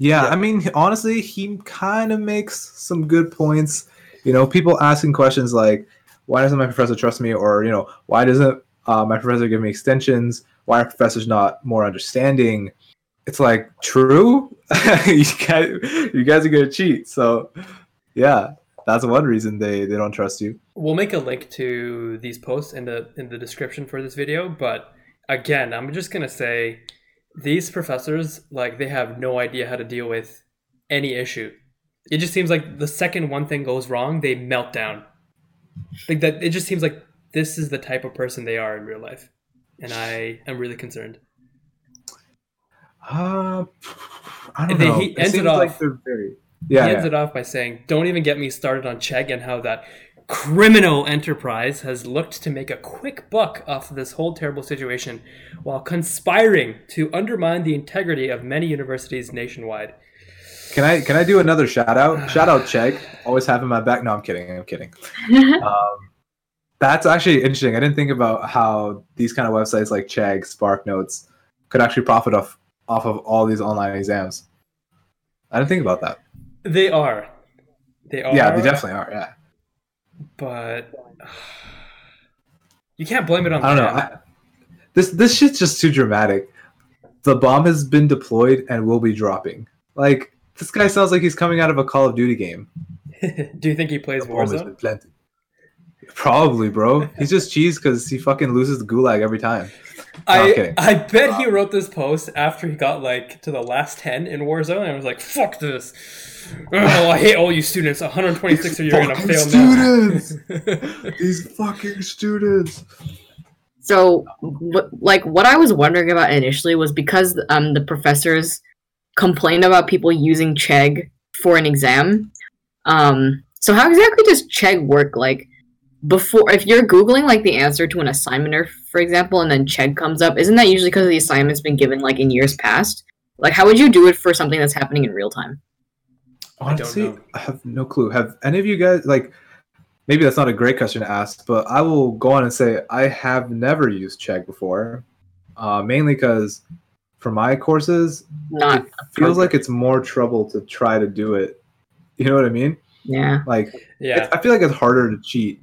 Yeah. Yeah. I mean, honestly, he kind of makes some good points. You know, people asking questions like, "Why doesn't my professor trust me?" or you know, "Why doesn't uh, my professor give me extensions? Why are professors not more understanding?" It's like true. you guys, you guys are gonna cheat. So, yeah, that's one reason they they don't trust you. We'll make a link to these posts in the in the description for this video, but again, I'm just gonna say these professors like they have no idea how to deal with any issue. It just seems like the second one thing goes wrong, they melt down. Like that it just seems like this is the type of person they are in real life. And I am really concerned. Uh, I don't They- know. he It ends it seems off- like they're very. Yeah, he ends it off by saying, Don't even get me started on Chegg and how that criminal enterprise has looked to make a quick buck off of this whole terrible situation while conspiring to undermine the integrity of many universities nationwide. Can I can I do another shout out? Shout out Chegg. Always having my back. No, I'm kidding. I'm kidding. Um, that's actually interesting. I didn't think about how these kind of websites like Chegg, SparkNotes could actually profit off off of all these online exams. I didn't think about that. They are. They are. Yeah, they definitely are. Yeah. But you can't blame it on I don't know. I, this this shit's just too dramatic. The bomb has been deployed and will be dropping. Like this guy sounds like he's coming out of a Call of Duty game. Do you think he plays The Warzone? Probably, bro. He's just cheese because he fucking loses the gulag every time. No, I. I bet he wrote this post after he got like to the last ten in Warzone and was like, "Fuck this! Oh, I hate all you students. 126 of you are gonna Fucking fail students! now." These fucking students. So, like, what I was wondering about initially was because um, the professors complained about people using Chegg for an exam. Um, so, how exactly does Chegg work? Like, before, if you're Googling, like, the answer to an assignment, or, for example, and then Chegg comes up, isn't that usually because the assignment's been given, like, in years past? Like, how would you do it for something that's happening in real time? I don't Honestly, know. I have no clue. Have any of you guys like? Maybe that's not a great question to ask, but I will go on and say I have never used Chegg before, uh, mainly because for my courses, Not, it feels like it's more trouble to try to do it. You know what I mean? yeah. Like, Yeah, I feel like it's harder to cheat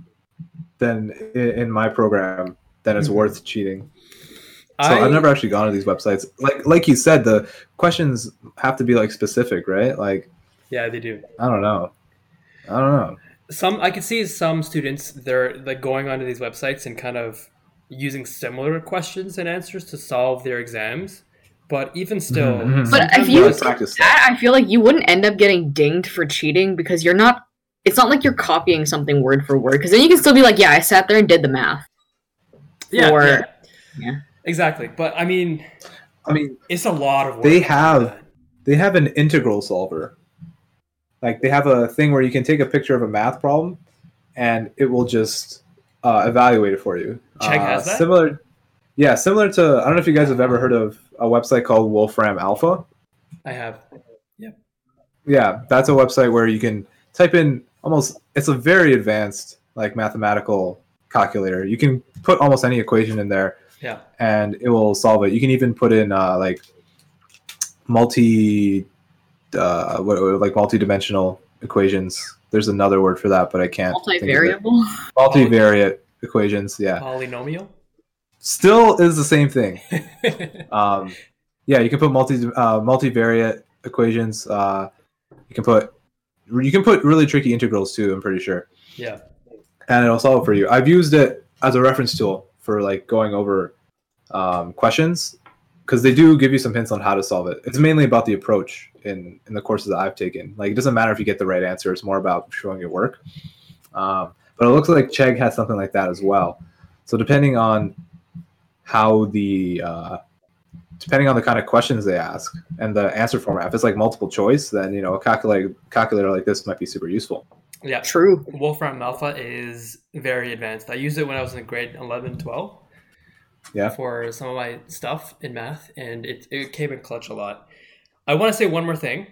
than in, in my program than it's Mhm. worth cheating. So I, I've never actually gone to these websites. Like, like you said, the questions have to be like specific, right? Like, Yeah, they do. I don't know. I don't know. Some I could see some students they're like going onto these websites and kind of using similar questions and answers to solve their exams. But even still, Mhm, mhm. But if you- those- practice stuff. I I feel like you wouldn't end up getting dinged for cheating because you're not. It's not like you're copying something word for word because then you can still be like, yeah, I sat there and did the math. yeah, or- yeah, yeah. exactly. But I mean, I mean, It's a lot of work. They have- they have an integral solver. Like they have a thing where you can take a picture of a math problem, and it will just uh, evaluate it for you. Chegg Uh, has that? Similar, yeah, similar to I don't know if you guys have ever heard of a website called Wolfram Alpha. I have. Yeah. Yeah, that's a website where you can type in almost. It's a very advanced like mathematical calculator. You can put almost any equation in there, Yeah. and it will solve it. You can even put in uh, like multi, uh, what, like multi-dimensional equations. There's another word for that, but I can't. think of it. Multivariable. Multivariate equations. Yeah, Polynomial. still is the same thing. Um, yeah, you can put multi uh, multivariate equations. Uh, you can put you can put really tricky integrals too. I'm pretty sure, yeah. and it'll solve it for you. I've used it as a reference tool for like going over um, questions because they do give you some hints on how to solve it. It's mainly about the approach in in the courses that I've taken. Like it doesn't matter if you get the right answer; it's more about showing your work. Um, but it looks like Chegg has something like that as well. So depending on how the uh, depending on the kind of questions they ask and the answer format, if it's like multiple choice, then you know a calculator calculator like this might be super useful. Yeah. True. Wolfram Alpha is very advanced. I used it when I was in grade 11, 12 Yeah. for some of my stuff in math, and it, it came in clutch a lot. I want to say one more thing.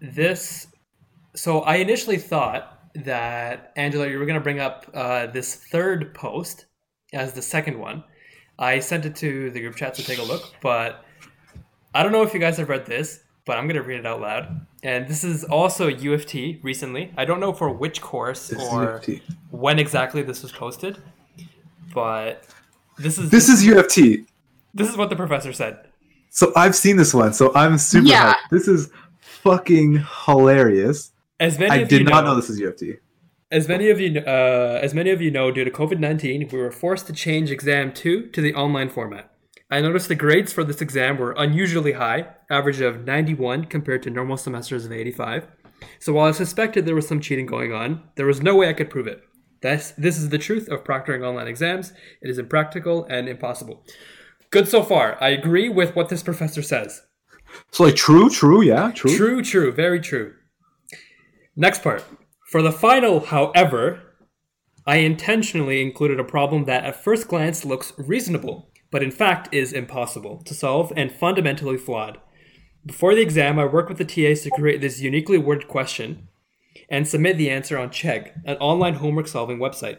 This, so I initially thought that, Angela, you were going to bring up uh, this third post as the second one. I sent it to the group chat to take a look, but I don't know if you guys have read this, but I'm going to read it out loud. And this is also U of T recently. I don't know for which course or U of T. when exactly this was posted, but this is This is U of T. this is what the professor said. So I've seen this one. So I'm super Yeah. hyped. This is fucking hilarious. As many I of you did not know, know this is U of T. as many of you uh, as many of you know, due to COVID nineteen, we were forced to change exam two to the online format. I noticed the grades for this exam were unusually high, average of ninety one compared to normal semesters of eighty five. So while I suspected there was some cheating going on, there was no way I could prove it. That's, this is the truth of proctoring online exams. It is impractical and impossible. Good so far. I agree with what this professor says. So like true, true, yeah, true. True, true, very true. Next part. For the final, however, I intentionally included a problem that at first glance looks reasonable, but in fact is impossible to solve and fundamentally flawed. Before the exam, I worked with the TAs to create this uniquely worded question and submit the answer on Chegg, an online homework solving website.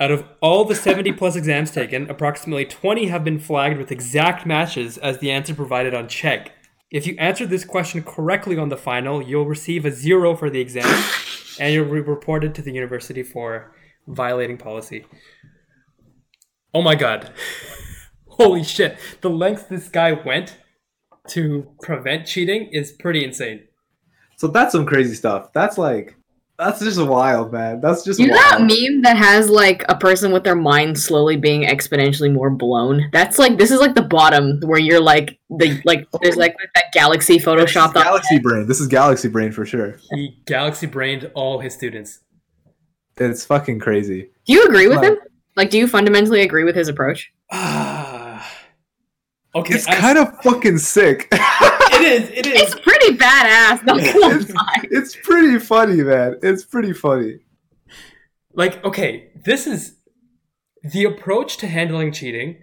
Out of all the 70 plus exams taken, approximately 20 have been flagged with exact matches as the answer provided on Chegg. If you answer this question correctly on the final, you'll receive a zero for the exam and you'll be reported to the university for violating policy. Oh my god. Holy shit. The lengths this guy went to prevent cheating is pretty insane. So that's some crazy stuff. That's like that's just wild, man. That's just You know that meme that has like a person with their mind slowly being exponentially more blown? That's like this is like the bottom where you're like the like there's like that galaxy This is photoshopped on Galaxy Brain. This is Galaxy Brain for sure. He galaxy brained all his students. It's fucking crazy. Do you agree with Right. him? Like do you fundamentally agree with his approach? Ah. okay. It's kind of fucking sick. it is. It is. It's pretty badass, not it's, it's pretty funny, man. It's pretty funny. like okay this is the approach to handling cheating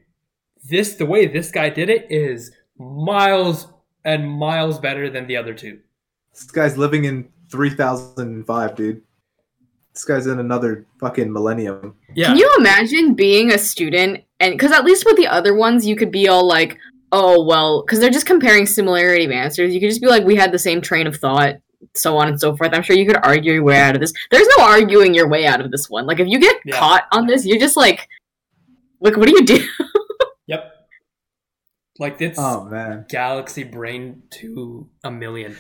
this the way this guy did it is miles and miles better than the other two This guy's living in 3005, dude. This guy's in another fucking millennium. yeah Can you imagine being a student and because at least with the other ones you could be all like, oh well, because they're just comparing similarity of answers. You could just be like, we had the same train of thought, so on and so forth. I'm sure you could argue your way out of this. There's no arguing your way out of this one. Like if you get Yeah. caught on this, you're just like, like what do you do? yep like this Oh man. galaxy brain to a million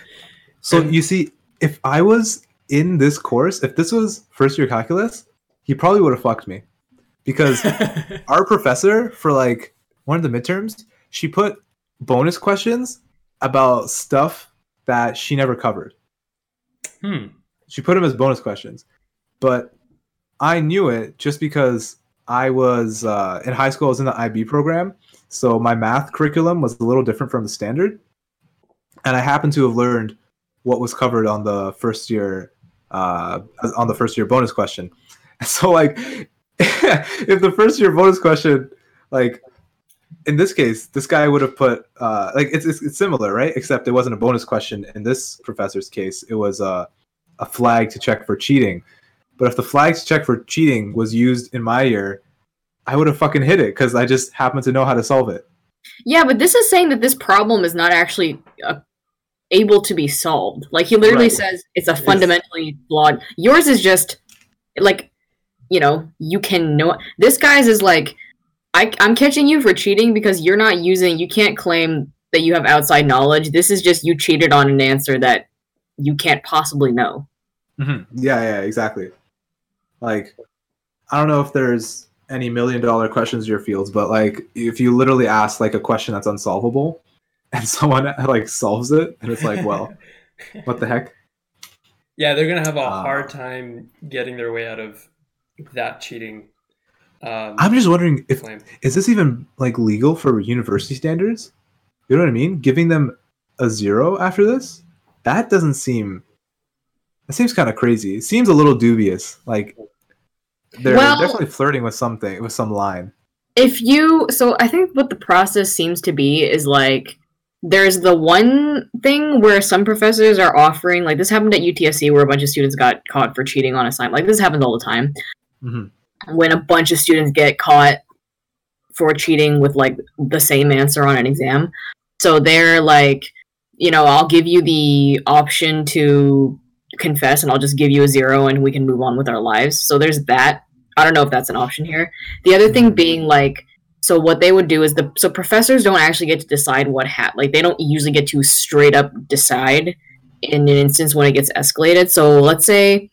So And- you see, if I was in this course, if this was first year calculus, he probably would have fucked me. Because our professor for like one of the midterms, she put bonus questions about stuff that she never covered. hmm She put them as bonus questions. But I knew it just because I was uh, in high school, I was in the IB program, So my math curriculum was a little different from the standard, and I happened to have learned what was covered on the first year uh, on the first year bonus question. So like, if the first year bonus question, like in this case, this guy would have put uh, like it's, it's, it's similar, right? Except it wasn't a bonus question in this professor's case. It was a a flag to check for cheating. But if the flag to check for cheating was used in my year, I would have fucking hit it because I just happen to know how to solve it. Yeah, but this is saying that this problem is not actually uh, able to be solved. Like he literally Right. says it's a fundamentally flawed. Yours is just like, you know, you can know. This guy's is like, I, I'm catching you for cheating because you're not using. You can't claim that you have outside knowledge. This is just you cheated on an answer that you can't possibly know. Yeah, yeah, exactly. Like, I don't know if there's any million dollar questions in your fields, but like, if you literally ask like a question that's unsolvable, and someone like solves it, and it's like, well, what the heck? Yeah, they're gonna have a Uh, hard time getting their way out of that cheating. Um, I'm just wondering if claim. is this even like legal for university standards? You know what I mean? Giving them a zero after this? That doesn't seem. That seems kind of crazy. It seems a little dubious. Like they're Well- definitely flirting with something, with some line. if you so i think what the process seems to be is like there's the one thing where some professors are offering like this happened at utsc where a bunch of students got caught for cheating on assignment like this happens all the time hmm when a bunch of students get caught for cheating with like the same answer on an exam. So they're like you know i'll give you the option to confess and i'll just give you a zero and we can move on with our lives. So there's that. I don't know if that's an option here. The other thing being like so what they would do is the so professors don't actually get to decide what hat like they don't usually get to straight up decide in an instance when it gets escalated. So let's say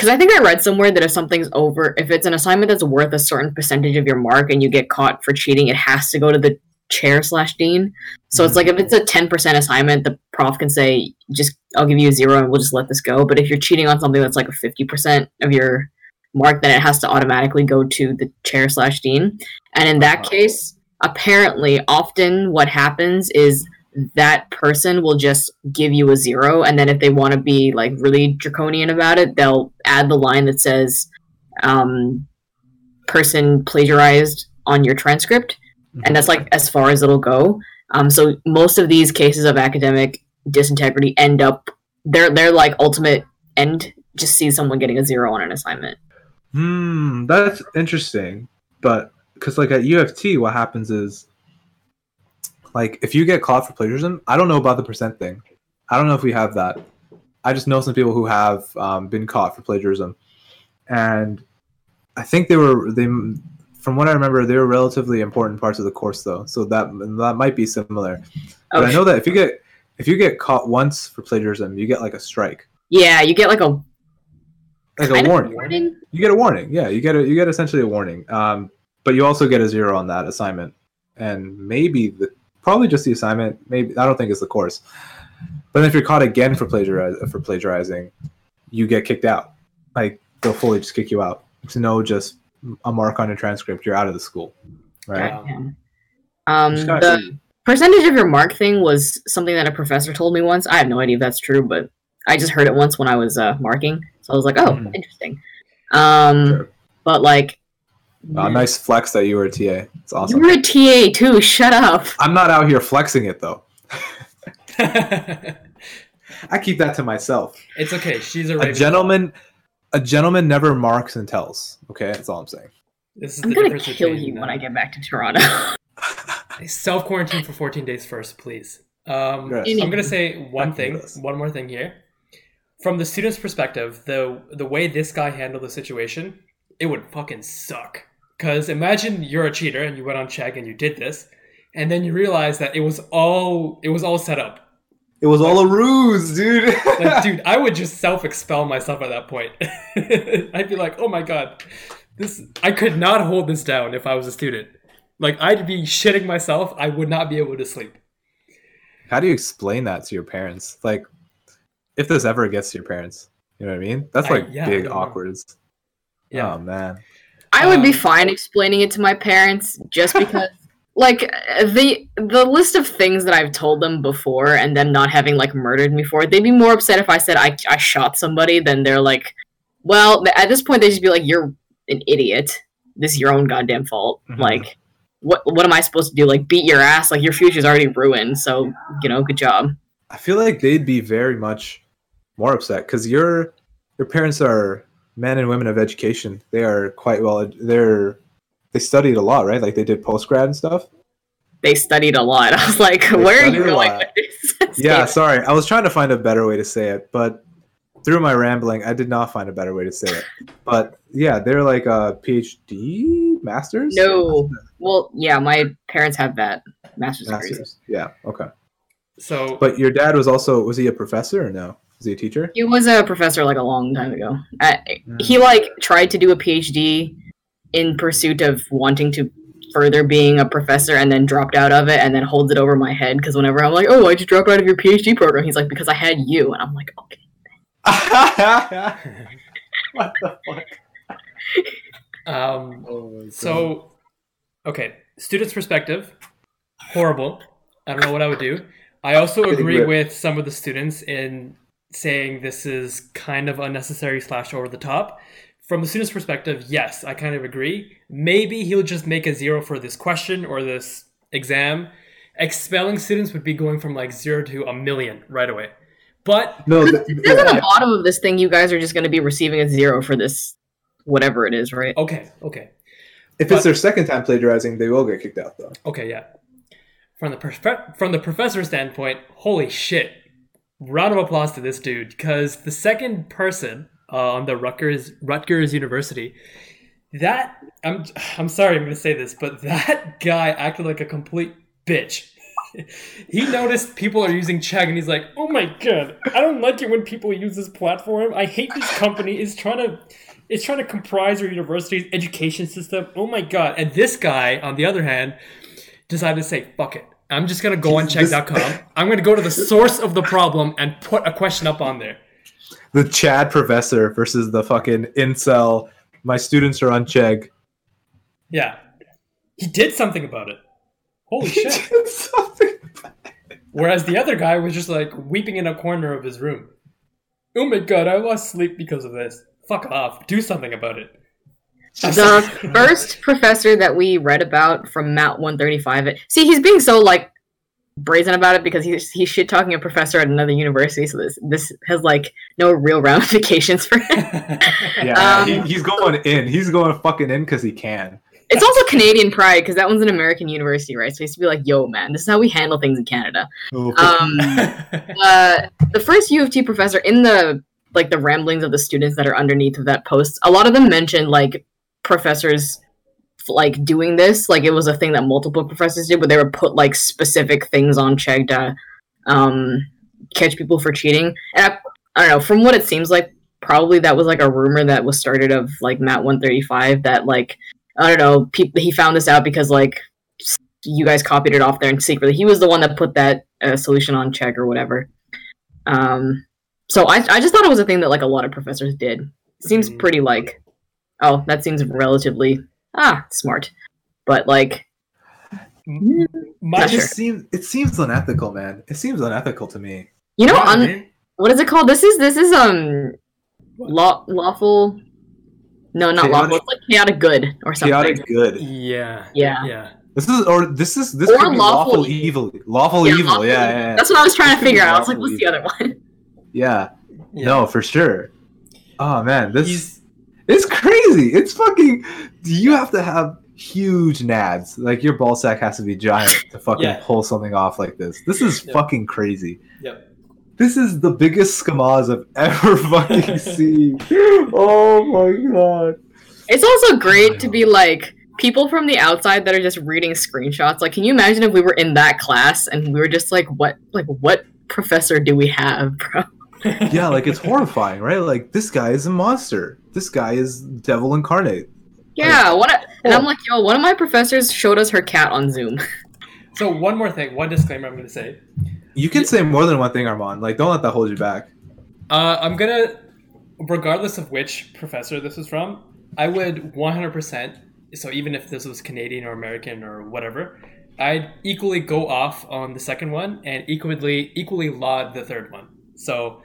because i think i read somewhere that if something's over if it's an assignment that's worth a certain percentage of your mark and you get caught for cheating it has to go to the chair slash dean. So it's like if it's a 10% assignment the prof can say just i'll give you a zero and we'll just let this go. But if you're cheating on something that's like a 50% of your mark then it has to automatically go to the chair slash dean. And in that Uh-huh. case apparently often what happens is that person will just give you a zero and then if they want to be like really draconian about it they'll add the line that says um, person plagiarized on your transcript and that's like as far as it'll go um, so most of these cases of academic disintegrity end up they're they're like ultimate end just see someone getting a zero on an assignment Hmm, that's interesting. But because like at U of T, what happens is like if you get caught for plagiarism, I don't know about the percent thing. I don't know if we have that. I just know some people who have um, been caught for plagiarism, and I think they were they. From what I remember, they were relatively important parts of the course, though. So that that might be similar. But Oh, I know that if you get if you get caught once for plagiarism, you get like a strike, yeah you get like a like a warning. warning You get a warning. Yeah, you get a you get essentially a warning. Um, but you also get a zero on that assignment, and maybe the probably just the assignment. Maybe I don't think it's the course. But if you're caught again for plagiarize for plagiarizing, you get kicked out. Like they'll fully just kick you out. It's no just a mark on your transcript. You're out of the school, right? Wow. Um, Just kinda- the percentage of your mark thing was something that a professor told me once. I have no idea if that's true, but I just heard it once when I was uh, marking, so I was like, "Oh, Mhm. interesting." Um, Sure. but like, Uh, nice flex that you were a TA. It's awesome. you awesome. were a TA too. Shut up. I'm not out here flexing it though. I keep that to myself. it's okay. She's a, A gentleman, a gentleman never marks and tells. Okay, that's all I'm saying. This is I'm the gonna kill between, you when uh, I get back to Toronto. Self quarantine for 14 days first, please. Um, Yes. I'm gonna say one thing, one more thing here. From the student's perspective, the the way this guy handled the situation, it would fucking suck. Cause imagine you're a cheater and you went on Chegg and you did this, and then you realize that it was all it was all set up. It was all a ruse, dude. Like, dude, I would just self expel myself at that point. I'd be like, oh my god, this I could not hold this down if I was a student. Like I'd be shitting myself. I would not be able to sleep. How do you explain that to your parents? Like, if this ever gets to your parents, you know what I mean? That's I- like yeah, big awkwards. Yeah. Oh man. I would be Um, fine explaining it to my parents just because like the the list of things that I've told them before and them not having like murdered me for it, they'd be more upset if I said I I shot somebody than they're like, well, at this point they'd just be like, you're an idiot. This is your own goddamn fault. Mhm. Like, what what am I supposed to do? Like, beat your ass? Like your future's already ruined. So you know, good job. I feel like they'd be very much more upset because your your parents are men and women of education. They are quite well. They're they studied a lot, right? Like they did post grad and stuff. They studied a lot. I was like, They where are you going with this? Yeah, sorry. I was trying to find a better way to say it, but through my rambling, I did not find a better way to say it. But yeah, they're like uh, a PhD, masters. No. Well, yeah, my parents have that master's degree. masters. Yeah, okay. So But your dad was also was he a professor or no? Was he a teacher? He was a professor like a long time ago. Uh, Mm. he like tried to do a PhD in pursuit of wanting to further being a professor and then dropped out of it and then holds it over my head because whenever I'm like, oh, why'd you drop out of your PhD program? He's like, because I had you. And I'm like, okay. what the fuck? um, Oh So, okay, student's perspective, horrible. I don't know what I would do. I also agree with some of the students in saying this is kind of unnecessary slash over the top. From the student's perspective, yes, I kind of agree. Maybe he'll just make a zero for this question or this exam. Expelling students would be going from like zero to a million right away. But no, th- It at the bottom of this thing, you guys are just going to be receiving a zero for this, whatever it is, right? okay, okay. if it's their second time plagiarizing, they will get kicked out though. Okay, yeah. From the perf- from the professor's standpoint, holy shit! Round of applause to this dude because the second person uh, on the Rutgers Rutgers University, that I'm I'm sorry I'm going to say this, but that guy acted like a complete bitch. he noticed people are using Chegg and he's like, "Oh my god, I don't like it when people use this platform. I hate this company. It's trying to." It's trying to comprise our university's education system. Oh my god! And this guy, on the other hand, decided to say, fuck it. I'm just gonna go on Chegg.com. I'm gonna go to the source of the problem and put a question up on there. The Chad professor versus the fucking incel. My students are on Chegg. Yeah. He did something about it. Holy shit. Something. Whereas the other guy was just like weeping in a corner of his room. Oh my god, I lost sleep because of this. Fuck off. Do something about it. The first professor that we read about from MAT 135. It, see, he's being so like brazen about it because he's he's shit talking a professor at another university. So this this has like no real ramifications for him. Yeah, Um, he, he's going in. He's going fucking in because he can. It's also Canadian pride because that one's an American university, right? So he used to be like, "Yo, man, this is how we handle things in Canada." Um, uh, the first U of T professor in the like the ramblings of the students that are underneath of that post, a lot of them mentioned like professors like doing this. Like it was a thing that multiple professors did, where they would put like specific things on Chegg to um, catch people for cheating. And I, I don't know. From what it seems like, probably that was like a rumor that was started of like MAT one thirty five that like I don't know. People he found this out because like you guys copied it off there and secretly he was the one that put that uh, solution on Chegg or whatever um so I, I just thought it was a thing that like a lot of professors did seems Mhm. pretty like oh that seems relatively ah smart but like My Not it sure. just seems it seems unethical, man. It seems unethical to me. you know Yeah, un- man. what is it called this is this is um law lawful no not Chaotic- lawful it's like chaotic good or something Chaotic good. Yeah. Yeah. Yeah. This is or this is this Or could be lawful lawful evil. Lawful Yeah, evil. lawful yeah, yeah, yeah. that's what i was trying to This could be figure out i was like lawful what's the other one yeah. yeah. No, for sure. Oh man, this He's it's crazy. It's fucking. You have to have huge nads. Like your ball sack has to be giant to fucking Yeah. pull something off like this. This is Yep. fucking crazy. Yep. This is the biggest scamas I've ever fucking seen. Oh my god. It's also great to be like people from the outside that are just reading screenshots. Like, can you imagine if we were in that class and we were just like, what, like, what professor do we have, bro? Yeah, like it's horrifying, right? Like this guy is a monster. This guy is devil incarnate. Yeah, what? A, and I'm like, yo, one of my professors showed us her cat on Zoom. so one more thing, one disclaimer I'm gonna say. You can say more than one thing, Arman. Like, don't let that hold you back. Uh, I'm gonna, regardless of which professor this is from, I would 100%. So even if this was Canadian or American or whatever, I'd equally go off on the second one and equally equally laud the third one. So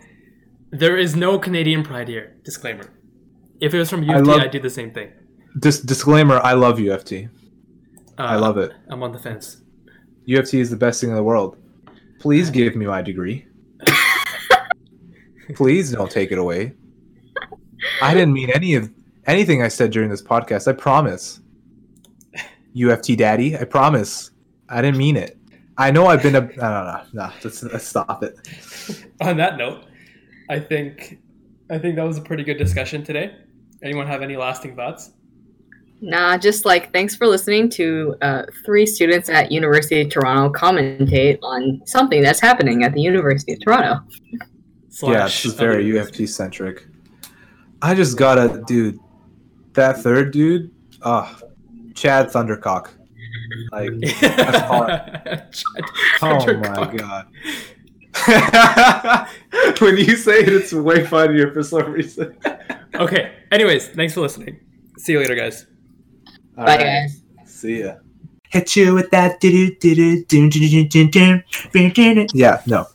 there is no Canadian pride here. Disclaimer. If it was from I U of T, love- I'd do the same thing. Dis- disclaimer: I love U of T. Uh, I love it. I'm on the fence. U of T is the best thing in the world. Please give me my degree. Please don't take it away. I didn't mean any of anything I said during this podcast. I promise. U of T daddy, I promise. I didn't mean it. I know I've been a. No, no, no. no let's, let's stop it. On that note, I think I think that was a pretty good discussion today. Anyone have any lasting thoughts? Nah, just like thanks for listening to uh, three students at University of Toronto commentate on something that's happening at the University of Toronto. yeah, Slash this is very U of T centric. I just gotta, dude. That third dude, ah, Chad Thundercock. Like, all oh my god. when you say it, it's way funnier for some reason. okay. Anyways, thanks for listening. See you later, guys. All Bye, right. guys. See ya. Hit you with that. Yeah, no.